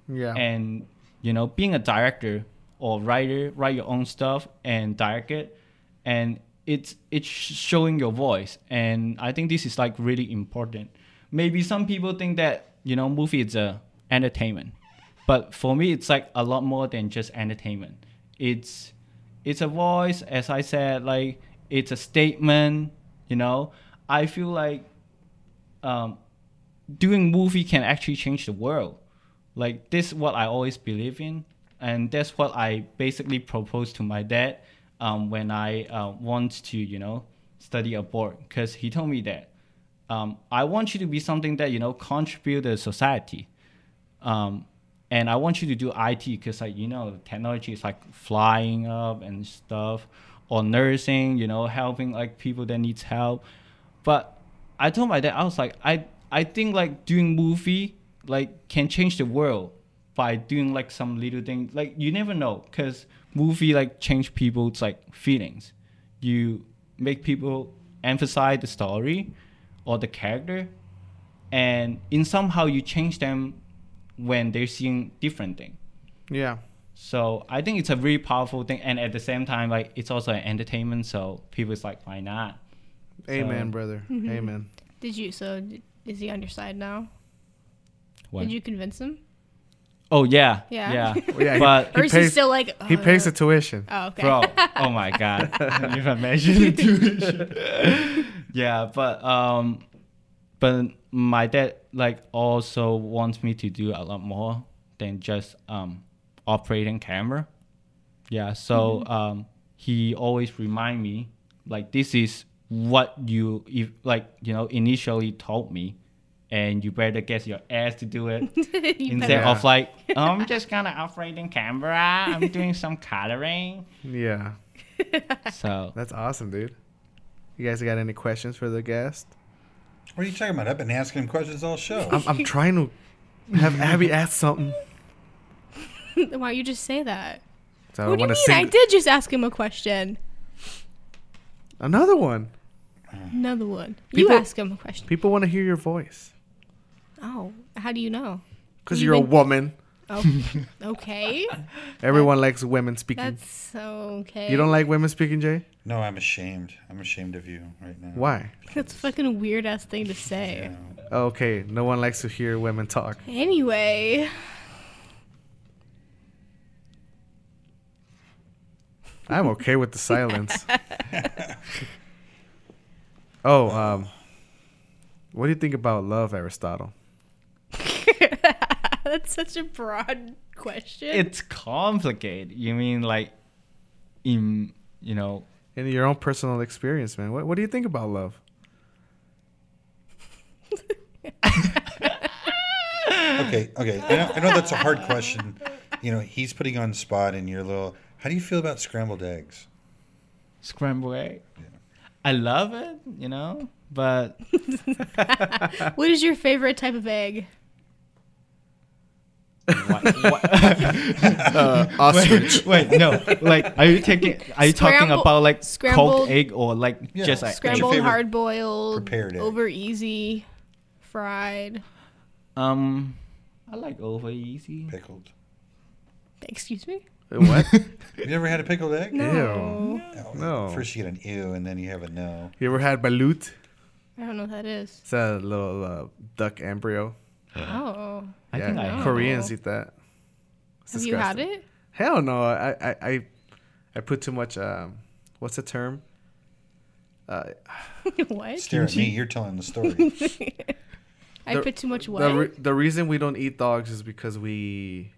Yeah. And you know, being a director or writer, write your own stuff and direct it, and it's it's showing your voice. And I think this is like really important. Maybe some people think that you know, movie is a entertainment, but for me, it's like a lot more than just entertainment. It's it's a voice, as I said, like it's a statement. You know, I feel like um, doing movie can actually change the world. Like this is what I always believe in, and that's what I basically proposed to my dad um, when I uh, want to, you know, study abroad. Because he told me that um, I want you to be something that you know contribute to society, um, and I want you to do IT because like you know technology is like flying up and stuff, or nursing, you know, helping like people that needs help. But I told my dad I was like I I think like doing movie like can change the world by doing like some little thing like you never know because movie like change people's like feelings you make people emphasize the story or the character and in somehow you change them when they're seeing different thing yeah. so i think it's a really powerful thing and at the same time like it's also an entertainment so people is like why not Amen, So- brother. Mm-hmm. Amen. Did you? So is he on your side now? What? Did you convince him? oh yeah Yeah. yeah, Well, yeah, he- but Or He is he still like? He "Oh, pays the tuition. Oh, okay. bro oh my god you've imagined the tuition yeah but um but my dad like also wants me to do a lot more than just um operating camera yeah so um he always remind me like this is what you if like you know initially told me and you better get your ass to do it instead Yeah. of like "Oh, I'm just gonna operating camera I'm doing some coloring Yeah. so That's awesome, dude. You guys got any questions for the guest? What are you talking about? I've been asking him questions all show. I'm, I'm trying to have Abby ask something. Why don't you just say that? So what do you wanna mean? I did just ask him a question. Another one. Another one. People- you ask him a question. People want to hear your voice Oh, how do you know? because You you're a woman. Oh, okay. Everyone likes women speaking. That's so okay. You don't like women speaking, Jay? no, I'm ashamed. I'm ashamed of you right now. Why? That's a fucking weird ass thing to say. Yeah. Oh, okay, no one likes to hear women talk. Anyway, I'm okay with the silence. oh, um, what do you think about love, Aristotle? That's such a broad question. It's complicated. You mean like, in you know, In your own personal experience, man, what what do you think about love? Okay, okay. I know, I know that's a hard question. You know, he's putting on spot, and you're a little. How do you feel about scrambled eggs? scrambled egg. I love it, you know, but what is your favorite type of egg? What, what, Uh, ostrich. wait, wait, no. Like, are you taking? Are you talking about like scrambled- egg or like Yeah. just like Scrambled, favorite hard boiled, prepared egg? over easy, fried. Um, I like over easy. Pickled. Excuse me? what? You never had a pickled egg? Ew. Oh, No. First you get an ew, and then you have a no. You ever had balut? I don't know what that is. It's a little uh, duck embryo. Oh. I yeah, think I have. Koreans eat that. It's Have you had it? Hell no. I, I, I, I put too much. Um, what's the term? Uh, what? Stare at me. You're telling the story. I The- put too much the, re- the reason we don't eat dogs is because we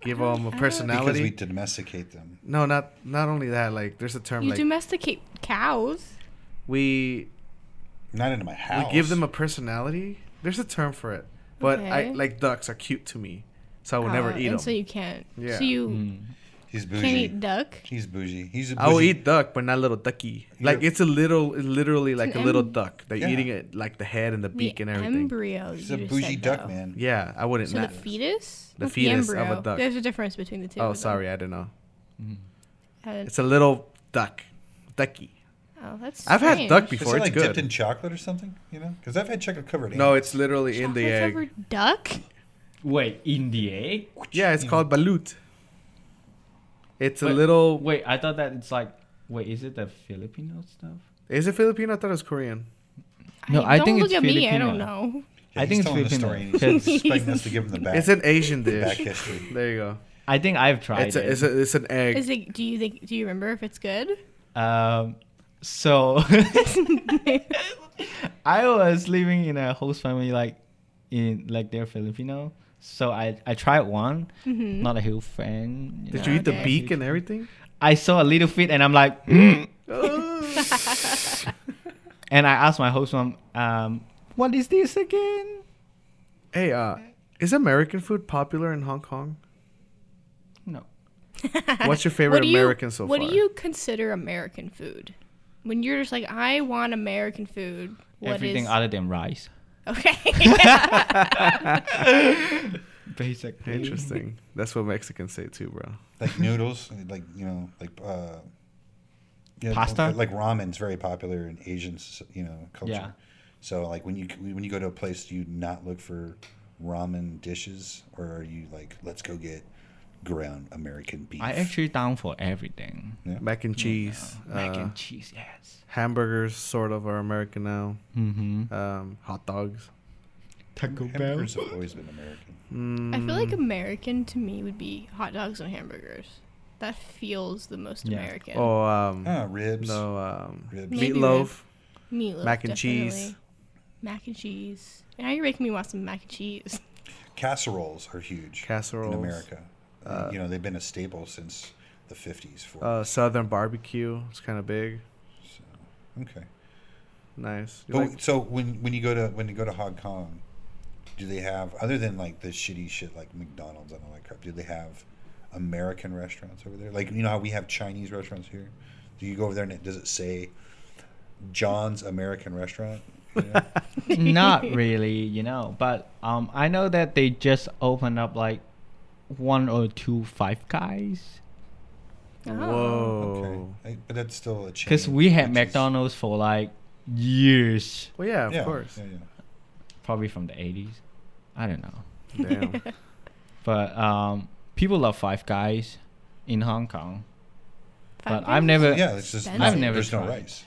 give them a personality. because we domesticate them. no, not not only that. Like, there's a term you like domesticate cows. we Not into my house. we give them a personality. There's a term for it, but I like ducks are cute to me, so I would never Oh, eat and them. So you can't. Yeah. So you Mm. He's can't bougie. eat duck. He's bougie. He's a I will bougie. eat duck, but not little ducky. Yeah. Like it's a little, it's literally like a an little em- duck. They're Yeah. eating it like the head and the beak the and everything. embryo. He's a bougie said, duck though. man. Yeah, I wouldn't. So the fetus? The Not fetus of a embryo. duck. There's a difference between the two. Oh, of them. sorry, I didn't know. Uh, It's a little duck, ducky. Oh, that's. I've had duck strange. Is before. it It's like good. dipped in chocolate or something? You know, because I've had chocolate covered. No, it's literally in the egg. covered duck. Wait, in the egg? Yeah, it's You called balut. It's a little. Wait, I thought that it's like. Wait, is it the Filipino stuff? Is it Filipino? I thought it was Korean. No, I don't think look it's at me. I don't know. Yeah, I think it's telling the Filipino. story. He's expecting us to give him the back. It's an Asian the back dish. history. There you go. I think I've tried It's it. it's a, it's an egg. Is it? Do you think? Do you remember if it's good? Um, so I was living in a host family like in like they're Filipino. So I I tried one, Mm-hmm. not a huge fan. Did know. you eat the Okay. beak and everything? I saw a little fit and I'm like, "Mm." and I asked my host mom, um, what is this again? Hey, uh, is American food popular in Hong Kong? No. What's your favorite What do you- American so What far? do you consider American food? When you're just like, I want American food. What Everything is- other than rice. Okay. Basically. Interesting. That's what Mexicans say too, bro. like noodles, like you know, like uh, yeah, Pasta? Like ramen's very popular in Asian, you know, culture. Yeah. So like when you when you go to a place, do you not look for ramen dishes, or are you like, let's go get ground American beef? I actually down for everything. yeah. Mac and cheese. Mac uh, and cheese, yes. hamburgers sort of are American now. Mm-hmm. Um, hot dogs. Taco Bell. hamburgers have always been American. Mm, I feel like American to me would be hot dogs and hamburgers. That feels the most Yeah. American. Oh, um, Ah, ribs. no, um, Ribs. Meatloaf. Meatloaf, mac and cheese. Mac and cheese. Now you're making me want some mac and cheese. Casseroles are huge Casseroles. in America. Uh, you know, they've been a staple since the 50s. 40s. Uh, Southern barbecue. It's kind of big. so, okay. Nice. But like- so when when you go to when you go to Hong Kong, do they have other than like the shitty shit like McDonald's and all that crap? Do they have American restaurants over there? Like you know how we have Chinese restaurants here. Do you go over there and it, does it say John's American Restaurant? You know? Not really, you know. But um, I know that they just opened up like one or two Five Guys. Oh. Whoa. okay, I, but that's still a chain. Because we had which is- McDonald's for like years, Well, yeah, of yeah, course. Yeah, yeah. probably from the 80s. I don't know. Damn. But um, people love Five Guys in Hong Kong. Five But I've Guys? never. Yeah, it's just I've never there's no rice.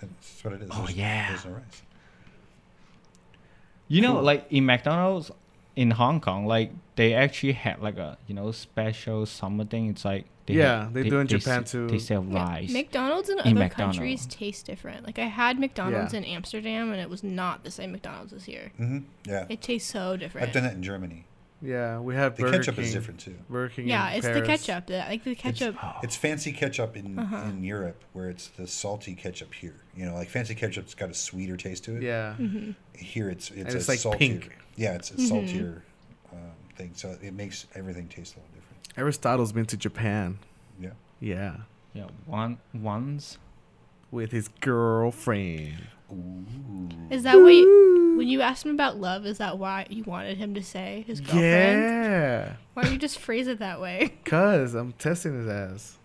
That's what it is. Oh, There's- yeah. there's no rice. You know, Cool. like in McDonald's in Hong Kong, like they actually had like a you know special summer thing. It's like they Yeah, they do in Japan s- too. They sell Yeah, rice. McDonald's in, in other McDonald's. countries taste different. Like I had McDonald's Yeah. in Amsterdam and it was not the same McDonald's as here. Mm-hmm. Yeah. It tastes so different. I've done that in Germany. Yeah, we have The Burger ketchup King. is different too. Burger King. yeah, in it's the ketchup. The, like the ketchup. It's fancy ketchup in, Uh-huh. in Europe, where it's the salty ketchup here. You know, like fancy ketchup's got a sweeter taste to it. Yeah. Mm-hmm. Here it's it's, And a it's, like, saltier. pink. Yeah, it's a Mhm. saltier um, thing, so it makes everything taste a little different. Aristotle's been to Japan. Yeah. Yeah. yeah, one once. With his girlfriend. Ooh. Is that what you, when you asked him about love? Is that why you wanted him to say his girlfriend? Yeah. Why don't you just phrase it that way? Cause I'm testing his ass.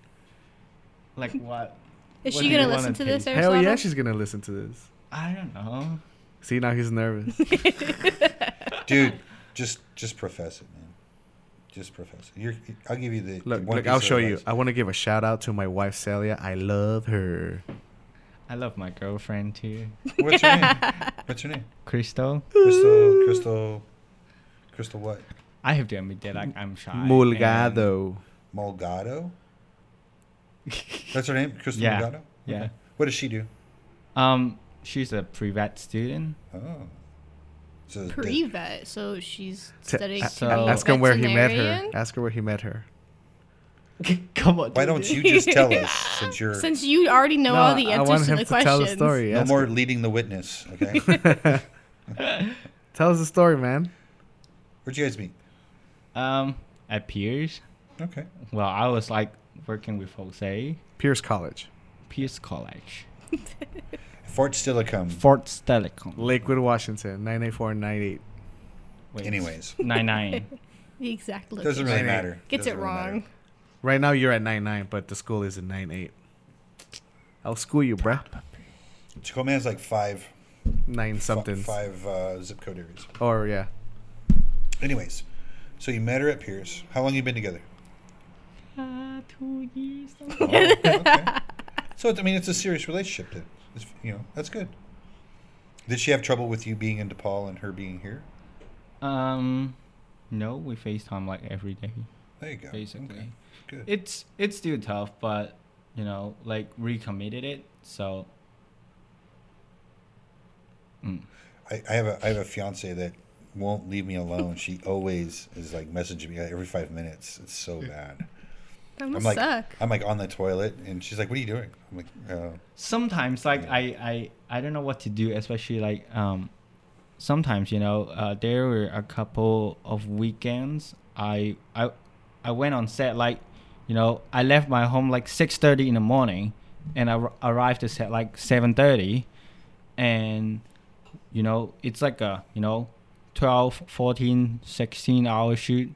Like what? Is What she gonna listen to this? taste? Hell yeah, she's gonna listen to this. I don't know. See now he's nervous. Dude, just just profess it, man. Just profess it. You're, I'll give you the Look, one look, I'll of show you. I want to give a shout out to my wife Celia. I love her. I love my girlfriend too. What's her name? What's your name? Crystal. Crystal. Crystal. Crystal. What? I have to admit that like, I'm shy. Mulgado. Mulgado. That's her name. Crystal Yeah. Mulgado. Yeah. Okay. What does she do? Um, she's a pre-vet student. Oh. So Pre-vet, so she's studying. a- So- ask him where he met her. Ask her where he met her. Come on. why don't you just tell us since you're Since you already know all the answers I answers want to him the to questions. tell the story. no more him. leading the witness? Okay. Tell us the story, man. Where'd you guys meet? Um, at Pierce. Okay. Well, I was like working with Jose. Pierce College, Pierce College. Fort Steilacoom. Fort Telecom. Lakewood, Washington, nine eight four nine eight. Wait, Anyways, Nine nine. The exact location. doesn't really Nine eight. matter. Gets Doesn't it really matter. Wrong. Right now you're at nine nine, but the school is at nine eight. I'll school you, bruh. Tacoma has like five, Nine fi- something. five uh, zip code areas. Or yeah, Anyways, so you met her at Pierce. How long you been together? uh, two years. Oh, okay. So I mean, it's a serious relationship. Then, it's, you know, that's good. Did she have trouble with you being in DePaul and her being here? Um, no, we FaceTime like every day. There you go. Basically. Okay, Good. It's it's still tough, but you know, like recommitted it. So. Mm. I, I have a I have a fiance that won't leave me alone. She always is like messaging me every five minutes. It's so bad. That I'm like suck. I'm like on the toilet and she's like, "What are you doing?" I'm like, uh, sometimes like Yeah. I, I i don't know what to do especially like um sometimes you know uh, there were a couple of weekends i i i went on set like you know i left my home like 6.30 in the morning and i arrived at set like 7.30 and you know it's like a you know 12 14 16 hour shoot.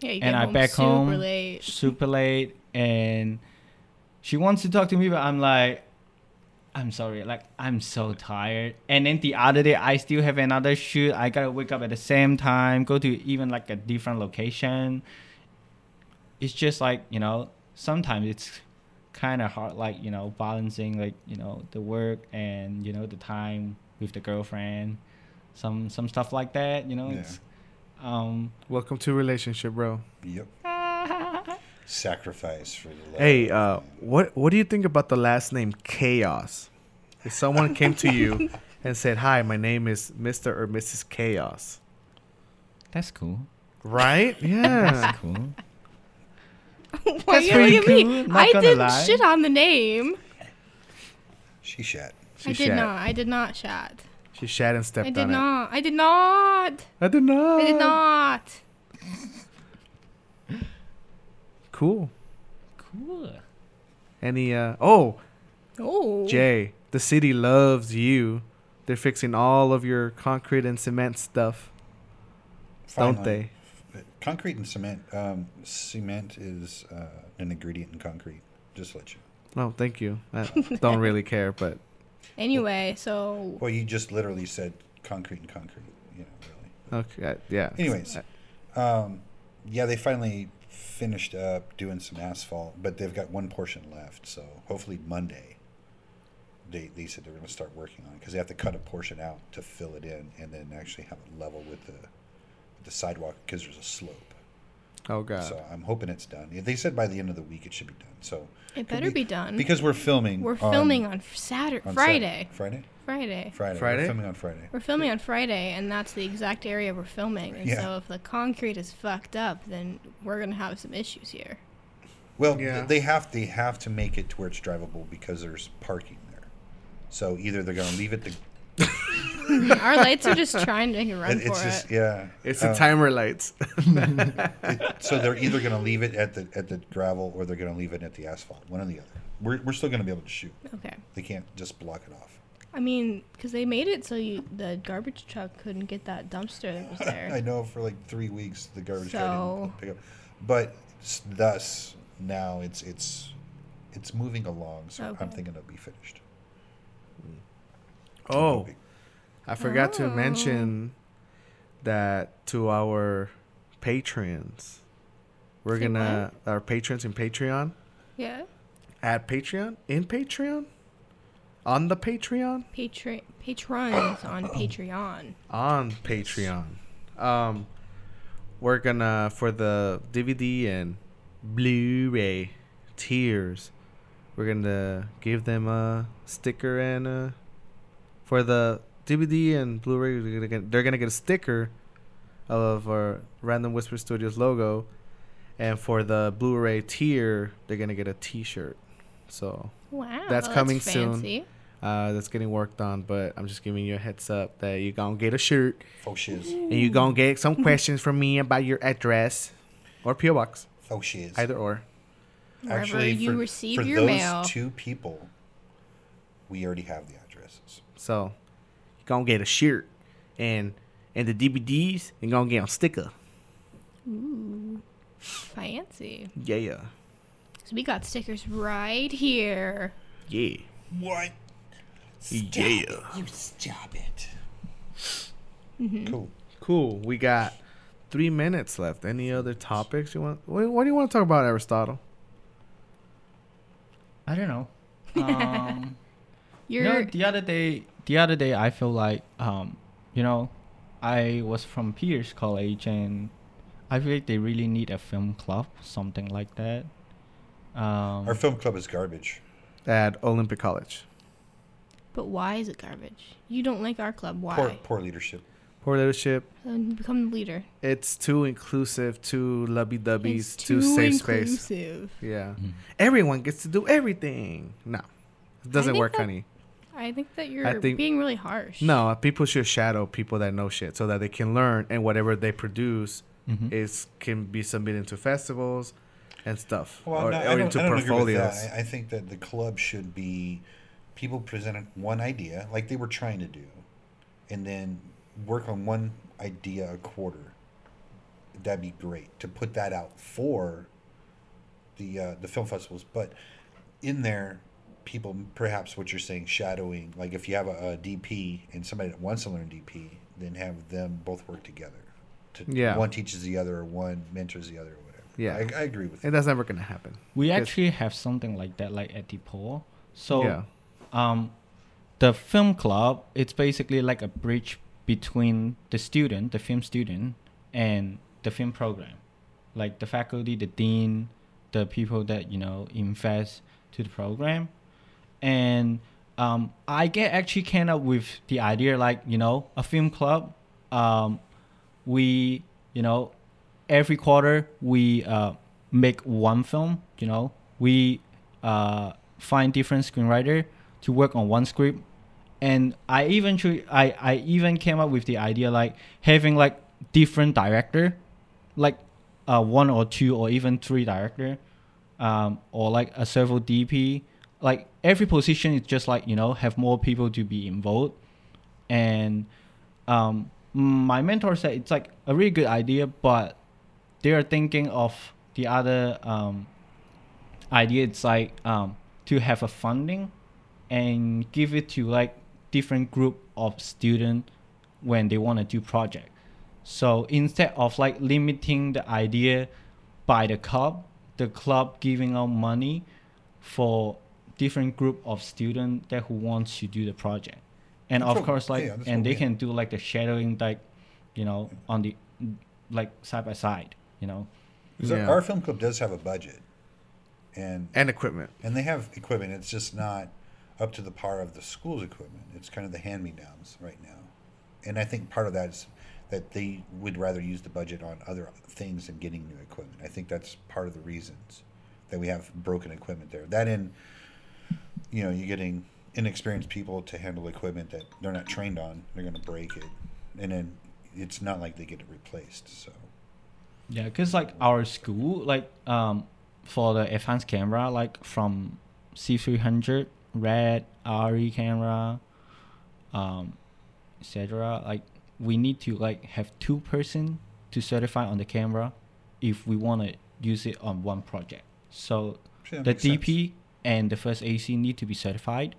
Yeah, you and I home back super home late. super late and she wants to talk to me but i'm like i'm sorry like i'm so tired. And then the other day i still have another shoot. I gotta wake up at the same time go to even like a different location it's just like you know sometimes it's kind of hard like you know balancing like you know the work and you know the time with the girlfriend some some stuff like that you know Yeah. it's um welcome to relationship, bro. "Yep, sacrifice for the love." Hey, uh, what what do you think about the last name Chaos? If someone came to you and said, "Hi, my name is Mr. or Mrs. Chaos," that's cool right? Yeah. That's cool. Why That's you pretty look at me? cool, not I gonna didn't lie. shit on the name. she shat. She I did shat. not. I did not shat. She shat and stepped I did on not. I did not. it. I did not. I did not. Cool. Cool. Any uh oh, Oh. Jay, the city loves you. They're fixing all of your concrete and cement stuff, don't Finally. they? Concrete and cement. Um, cement is uh, an ingredient in concrete. Just let you. No, thank you. I don't really care, but Anyway, so Well, you just literally said concrete and concrete. You know, really. okay, uh, yeah. Anyways. Uh, Um, yeah, they finally finished up doing some asphalt, but they've got one portion left. So hopefully Monday, they, they said they're going to start working on it because they have to cut a portion out to fill it in and then actually have it level with the with the sidewalk because there's a slope. Oh god. So I'm hoping it's done. They said by the end of the week it should be done. So It better be done. because we're filming. we're filming on Saturday, on Friday. Sat- Friday. Friday. Friday. Friday? We're filming on Friday. We're filming on Friday, and that's the exact area we're filming. And Yeah. so if the concrete is fucked up, then we're gonna have some issues here. Well, Yeah. they have they have to make it to where it's drivable because there's parking there. So either they're going to leave it to. Our lights are just trying to make a run it- it's for just it. yeah. It's the Uh, timer lights. it- so they're either going to leave it at the at the gravel or they're going to leave it at the asphalt. One or the other. We're, we're still going to be able to shoot. Okay. They can't just block it off. I mean, because they made it so you the garbage truck couldn't get that dumpster that was there. I know for like three weeks the garbage guy So- didn't pick up, but thus now it's it's it's moving along. So I'm thinking it'll be finished. oh, Moving. I forgot to Oh. mention that to our patrons. We're Say gonna our patrons in Patreon Yeah. at Patreon in Patreon on the Patreon Patron patrons on Patreon. on Patreon. Um, we're gonna for the DVD and Blu-ray tiers. We're gonna give them a sticker and a for the DVD and Blu-ray. They're gonna get, they're gonna get a sticker of our Random Whisper Studios logo, and for the Blu-ray tier, they're gonna get a T-shirt. So Wow. That's coming soon. fancy. uh, that's getting worked on, but I'm just giving you a heads up that you're gonna get a shirt Faux shiz. and you're gonna get some questions from me about your address or PO box, Faux shiz. either or. Wherever you for, receive for your those mail. two people, we already have the addresses. So you're gonna get a shirt and and the DVDs and gonna get a sticker. Ooh. Fancy. Yeah, yeah. So we got stickers right here. yeah, What? yeah. You stop it. Mm-hmm. Cool. Cool. We got three minutes left. Any other topics you want? What, what do you want to talk about, Aristotle? I don't know. Um, you You're know, the other day, the other day, I feel like, um, you know, I was from Pierce College, and I feel like they really need a film club, something like that. Um, Our film club is garbage. At Olympic College. but why is it garbage? You don't like our club. Why? Poor, poor leadership. Poor leadership. Then become the leader. It's too inclusive, too lovey dovey, It's too, too safe space. inclusive. Yeah. Mm. Everyone gets to do everything. No. It doesn't work, that- honey. I think that you're think- being really harsh. No, people should shadow people that know shit so that they can learn and whatever they produce Mhm. is can be submitted to festivals and stuff. Well, or, no, or into I don't agree with portfolios. I, I think that the club should be people presented one idea, like they were trying to do, and then work on one idea a quarter. That'd be great to put that out for the uh, the film festivals. But in there, people perhaps what you're saying, shadowing. Like if you have a, a DP and somebody that wants to learn DP, then have them both work together. To, Yeah. One teaches the other, or one mentors the other, or whatever. Yeah. I, I agree with and that's never going to happen. we actually have something like that, like at DePaul. So, yeah. um, the film club, it's basically like a bridge between the student, the film student, and the film program. Like the faculty, the dean, the people that, you know, invest to the program. And um, I get actually came up with the idea like, you know, a film club. Um, we, you know, every quarter we uh, make one film, you know, we uh, find different screenwriter to work on one script and i even I, I even came up with the idea like having like different director like uh, one or two or even three director um, or like a several dp like every position is just like you know have more people to be involved. And um, my mentor said it's like a really good idea but they are thinking of the other um, idea. It's like um, to have a funding and give it to like different group of student when they want to do project. So instead of like limiting the idea by the club the club giving out money for different group of students that who wants to do the project and That's of what- course like yeah, and they can do like the shadowing like you know on the like side by side you know our- Yeah. Our film club does have a budget, and and equipment. and they have equipment. It's just not up to the par of the school's equipment. It's kind of the hand me downs right now, and I think part of that is that they would rather use the budget on other things than getting new equipment. I think that's part of the reasons that we have broken equipment there. That in, you know, you're getting inexperienced people to handle equipment that they're not trained on. They're going to break it, and then it's not like they get it replaced. So Yeah, because like our school, like um, for the advanced camera, like from C300, Red, ARRI camera, um, etc. Like we need to like have two person to certify on the camera if we want to use it on one project. So the DP sense. And the first AC need to be certified,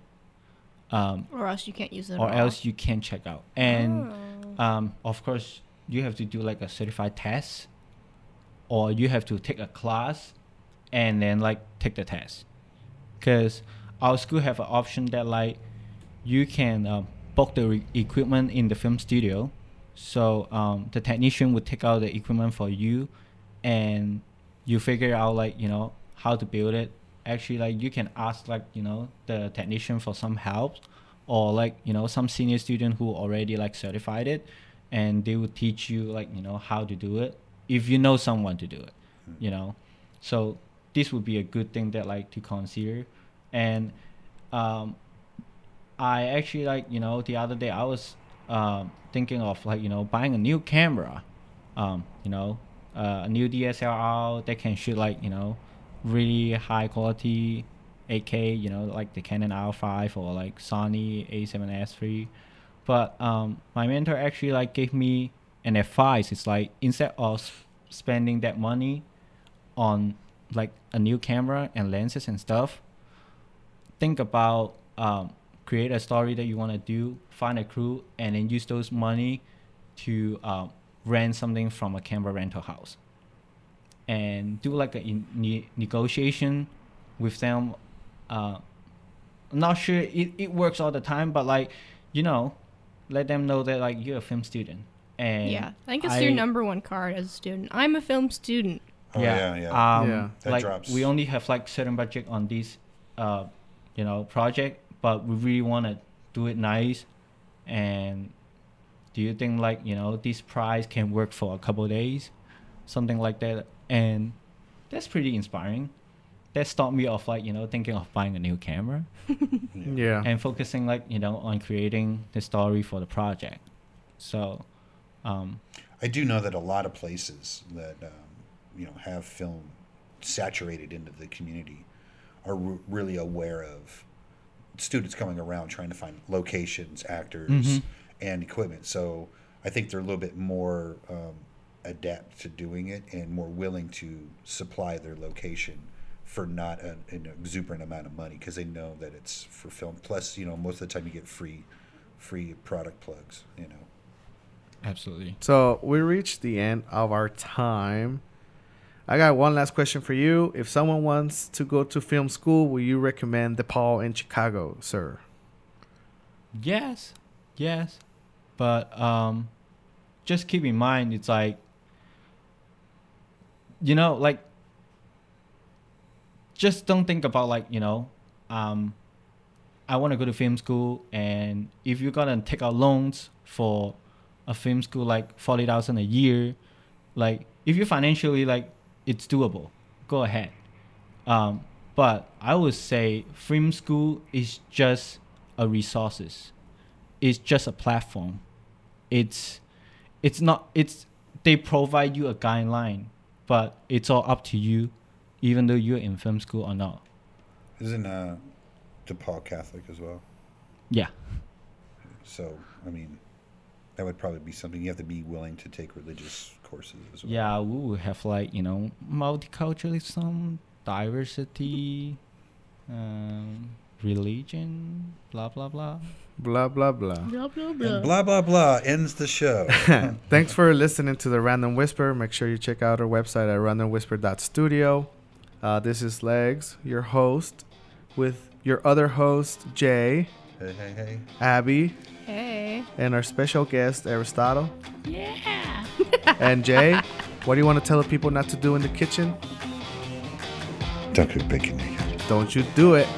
um, Or else you can't use it. or else you can check out. And Oh. um, of course, you have to do like a certified test, or you have to take a class, and then like take the test. Cause our school have an option that like you can um, book the re- equipment in the film studio, so um, the technician would take out the equipment for you, and you figure out like you know how to build it. Actually, like you can ask like you know the technician for some help, or like you know some senior student who already like certified it, and they will teach you like you know how to do it if you know someone to do it, you know. So this would be a good thing that like to consider, and um, I actually like you know the other day I was um, thinking of like you know buying a new camera, um, you know, uh, a new DSLR that can shoot like you know really high quality 8K, you know, like the Canon R5 or like Sony A7S III. But um, my mentor actually like gave me an advice. It's like instead of spending that money on like a new camera and lenses and stuff, think about um, create a story that you want to do, find a crew, and then use those money to um, rent something from a camera rental house, and do like a in, ne- negotiation with them. Uh, not sure it, it works all the time, but like you know, let them know that like you're a film student. And yeah, I think it's your number one card as a student. I'm a film student. Oh, yeah, yeah. Um, Yeah. That like drops. we only have like certain budget on this, uh, you know, project, but we really want to do it nice. And do you think like you know this price can work for a couple days, something like that? And that's pretty inspiring. That stopped me off like you know thinking of buying a new camera Yeah. and focusing like you know on creating the story for the project. So, um, I do know that a lot of places that um, you know have film saturated into the community are re- really aware of students coming around trying to find locations, actors, Mhm. and equipment. So I think they're a little bit more um, adept to doing it and more willing to supply their location for not an, an exuberant amount of money because they know that it's for film. Plus, you know, most of the time you get free, free product plugs. You know. absolutely. So we reached the end of our time. I got one last question for you. If someone wants to go to film school, will you recommend DePaul in Chicago, sir? Yes, yes, but um, just keep in mind it's like, you know, like, just don't think about like you know, um, I want to go to film school, and if you're gonna take out loans for a film school like forty thousand a year, like if you financially like it's doable, go ahead. Um, but I would say film school is just a resources. It's just a platform. It's it's not it's they provide you a guideline, but it's all up to you, even though you're in film school or not. Isn't uh, DePaul Catholic as well? Yeah. So, I mean, that would probably be something you have to be willing to take religious courses as well. Yeah, we will have like, you know, multiculturalism, diversity, um, religion, blah blah blah. Blah blah blah. Blah blah And blah, blah, blah ends the show. Thanks for listening to the Random Whisper. Make sure you check out our website at randomwhisper.studio. Uh, this is Legs, your host, with your other host, Jay, hey, hey, hey. Abby, Hey. and our special guest, Aristotle. Yeah. And Jay, What do you want to tell the people not to do in the kitchen? Don't cook bacon naked. Don't you do it.